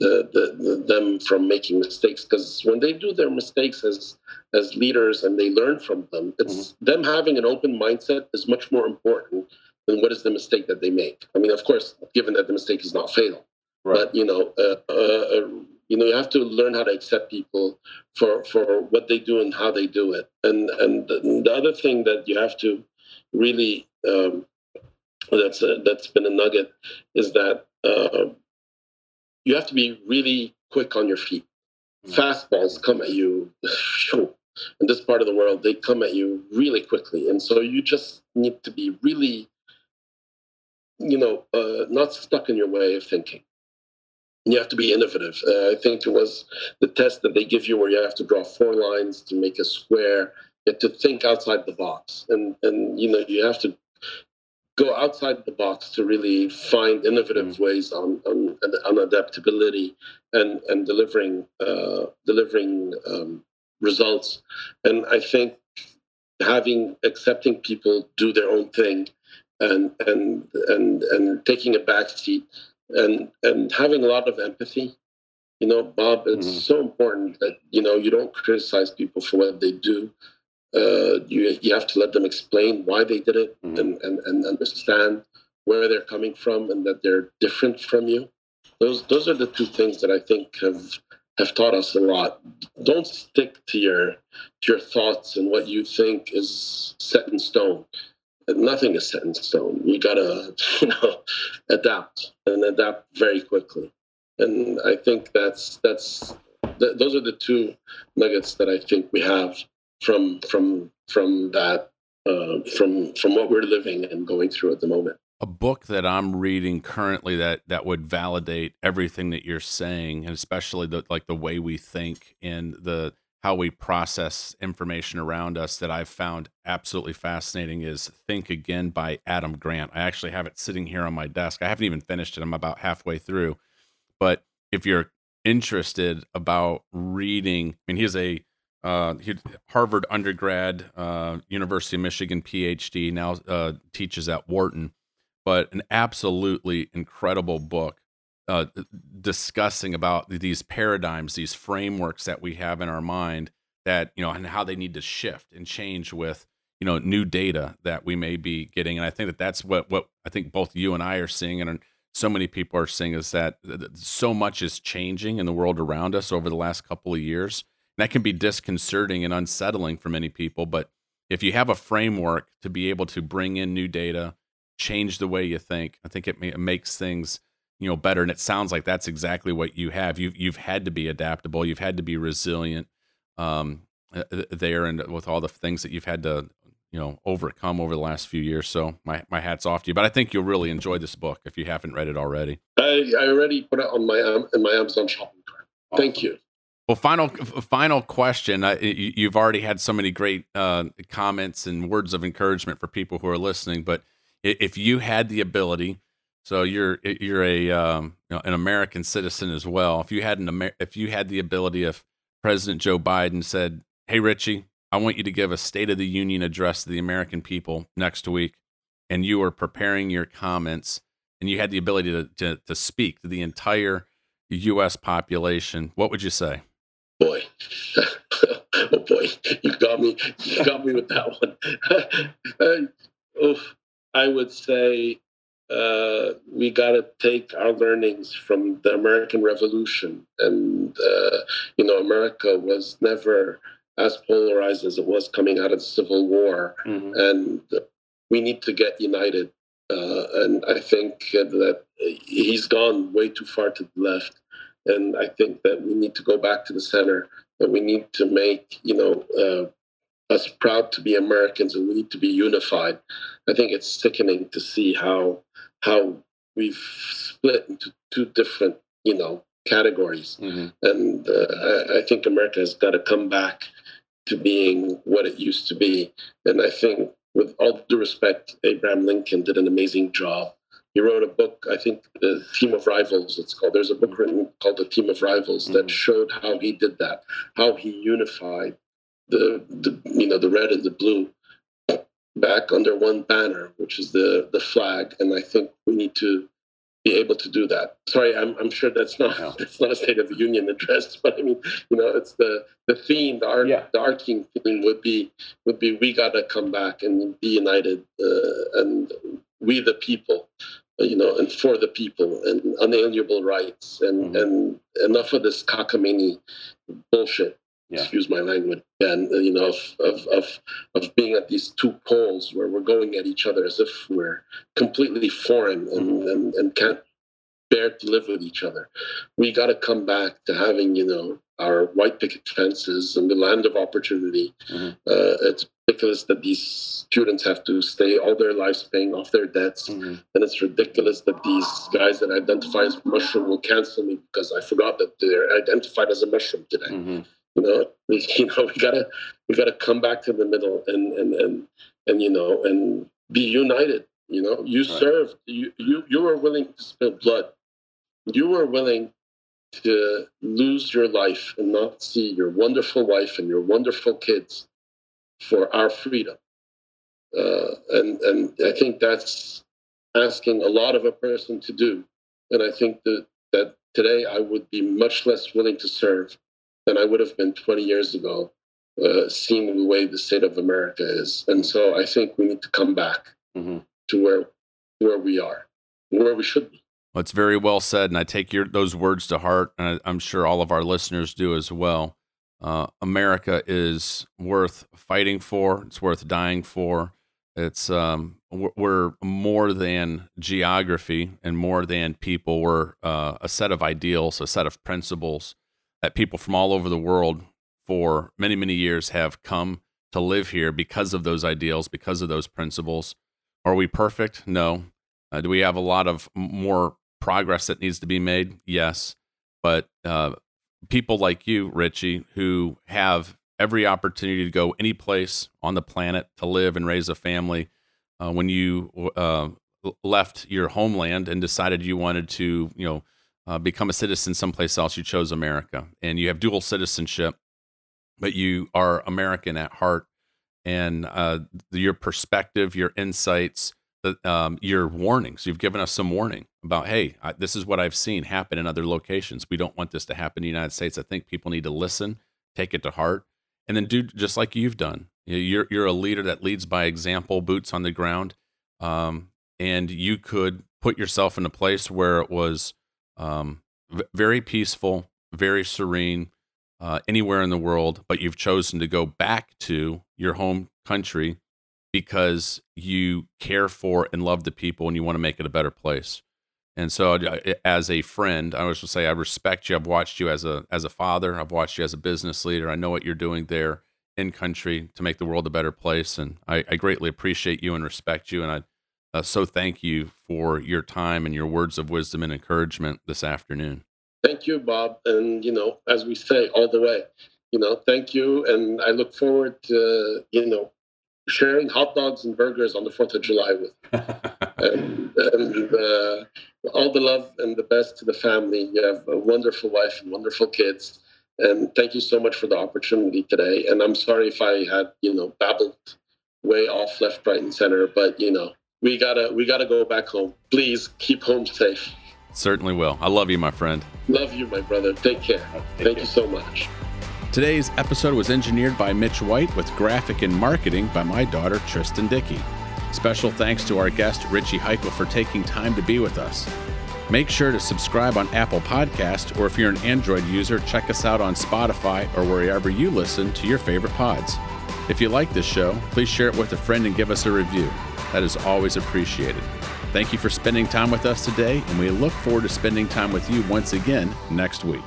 the, the, the them from making mistakes because when they do their mistakes as as leaders and they learn from them it's mm-hmm. them having an open mindset is much more important than what is the mistake that they make? I mean, of course, given that the mistake is not fatal, right. but you know, uh, uh, uh, you know, you have to learn how to accept people for for what they do and how they do it. And and the other thing that you have to really um, that's a, that's been a nugget is that uh, you have to be really quick on your feet. Mm. Fastballs come at you. In this part of the world, they come at you really quickly, and so you just need to be really you know, uh, not stuck in your way of thinking. You have to be innovative. Uh, I think it was the test that they give you where you have to draw four lines to make a square. You have to think outside the box, and and you know you have to go outside the box to really find innovative mm. ways on, on, on adaptability and and delivering uh, delivering um, results. And I think having accepting people do their own thing and and and and taking a back seat and and having a lot of empathy you know bob it's mm-hmm. so important that you know you don't criticize people for what they do uh, you you have to let them explain why they did it mm-hmm. and, and and understand where they're coming from and that they're different from you those those are the two things that i think have have taught us a lot don't stick to your to your thoughts and what you think is set in stone nothing is set in stone. We gotta, you know, adapt and adapt very quickly. And I think that's that's th- those are the two nuggets that I think we have from from from that uh, from from what we're living and going through at the moment. A book that I'm reading currently that that would validate everything that you're saying, and especially the like the way we think and the how we process information around us that I've found absolutely fascinating is Think Again by Adam Grant. I actually have it sitting here on my desk. I haven't even finished it. I'm about halfway through. But if you're interested about reading, I mean, he's a uh, Harvard undergrad, uh, University of Michigan PhD, now uh, teaches at Wharton, but an absolutely incredible book uh, discussing about these paradigms, these frameworks that we have in our mind that you know, and how they need to shift and change with you know new data that we may be getting. And I think that that's what what I think both you and I are seeing, and so many people are seeing is that so much is changing in the world around us over the last couple of years. And that can be disconcerting and unsettling for many people, but if you have a framework to be able to bring in new data, change the way you think, I think it, may, it makes things you know better. And it sounds like that's exactly what you have. You've you've had to be adaptable. You've had to be resilient um uh, uh, there and with all the things that you've had to you know overcome over the last few years. So my my hat's off to you. But i think you'll really enjoy this book if you haven't read it already. I i already put it on my um, in my amazon shopping cart. Awesome. thank you. Well, final final question. Uh, you've already had so many great uh, comments and words of encouragement for people who are listening, but if you had the ability, so you're you're a um, you know, an American citizen as well. If you had an Amer- if you had the ability, if President Joe Biden said, "Hey Richie, I want you to give a State of the Union address to the American people next week," and you were preparing your comments, and you had the ability to to, to speak to the entire U.S. population, what would you say? Boy, oh boy, you got me. You got me with that one. uh, I would say uh, we got to take our learnings from the American Revolution. And, uh, you know, America was never as polarized as it was coming out of the Civil War. Mm-hmm. And we need to get united. Uh, and I think that he's gone way too far to the left. And I think that we need to go back to the center, that we need to make, you know, uh, us proud to be Americans and we need to be unified. I think it's sickening to see how how we've split into two different, you know, categories. Mm-hmm. And uh, I, I think America has got to come back to being what it used to be. And I think, with all due respect, Abraham Lincoln did an amazing job. He wrote a book, I think, The Team of Rivals, it's called. There's a book written called The Team of Rivals mm-hmm. that showed how he did that, how he unified the, the you know the red and the blue back under one banner, which is the the flag. And I think we need to be able to do that. Sorry, I'm, I'm sure that's not no. that's not a State of the Union address, but I mean, you know, it's the the theme, the art, yeah. the arcing theme would be would be we got to come back and be united, uh, and we the people, uh, you know, and for the people, and unalienable rights, and mm-hmm. and enough of this cockamamie bullshit yeah. excuse my language, and uh, you know, of, of, of, of, being at these two poles where we're going at each other as if we're completely foreign and, mm-hmm. and, and can't bear to live with each other. We got to come back to having, you know, our white picket fences and the land of opportunity. Mm-hmm. Uh, it's ridiculous that these students have to stay all their lives paying off their debts. Mm-hmm. And it's ridiculous that these guys that identify as mushroom will cancel me because I forgot that they're identified as a mushroom today. You know, we, you know, we gotta we gotta come back to the middle and and and and you know and be united. You know, you right. served. You you you were willing to spill blood. You were willing to lose your life and not see your wonderful wife and your wonderful kids for our freedom. Uh, and and I think that's asking a lot of a person to do. And I think that that today I would be much less willing to serve than I would have been 20 years ago, uh, seeing the way the state of America is. And so I think we need to come back mm-hmm. to where where we are, where we should be. Well, it's very well said, and I take your those words to heart, and I, am sure all of our listeners do as well. Uh, America is worth fighting for. It's worth dying for. It's um, we're more than geography and more than people. We're uh, a set of ideals, a set of principles that people from all over the world for many, many years have come to live here because of those ideals, because of those principles. Are we perfect? No. Uh, do we have a lot of more progress that needs to be made? Yes. But uh, people like you, Richie, who have every opportunity to go any place on the planet to live and raise a family, uh, when you uh, left your homeland and decided you wanted to, you know, uh, become a citizen someplace else, you chose America, and you have dual citizenship, but you are American at heart. And uh, your perspective, your insights, um, your warnings. You've given us some warning about, hey, I, this is what I've seen happen in other locations. We don't want this to happen in the United States. I think people need to listen, take it to heart, and then do just like you've done. You're you're a leader that leads by example, boots on the ground, um, and you could put yourself in a place where it was um, v- very peaceful, very serene, uh, anywhere in the world, but you've chosen to go back to your home country because you care for and love the people and you want to make it a better place. And so, as a friend, I always say I respect you. I've watched you as a as a father. I've watched you as a business leader. I know what you're doing there in country to make the world a better place, and I, I greatly appreciate you and respect you. And I uh, so thank you for your time and your words of wisdom and encouragement this afternoon. Thank you, Bob. And, you know, as we say all the way, you know, thank you. And I look forward to, you know, sharing hot dogs and burgers on the 4th of July with. and, and uh, all the love and the best to the family. You have a wonderful wife and wonderful kids. And thank you so much for the opportunity today. And I'm sorry if I had, you know, babbled way off left, right, and center, but you know, we gotta we gotta go back home. Please keep home safe. Certainly will. I love you, my friend. Love you, my brother. Take care. Take Thank care. you so much. Today's episode was engineered by Mitch White with graphic and marketing by my daughter, Tristan Dickey. Special thanks to our guest, Richie Haykel, for taking time to be with us. Make sure to subscribe on Apple Podcast, or if you're an Android user, check us out on Spotify or wherever you listen to your favorite pods. If you like this show, please share it with a friend and give us a review. That is always appreciated. Thank you for spending time with us today, and we look forward to spending time with you once again next week.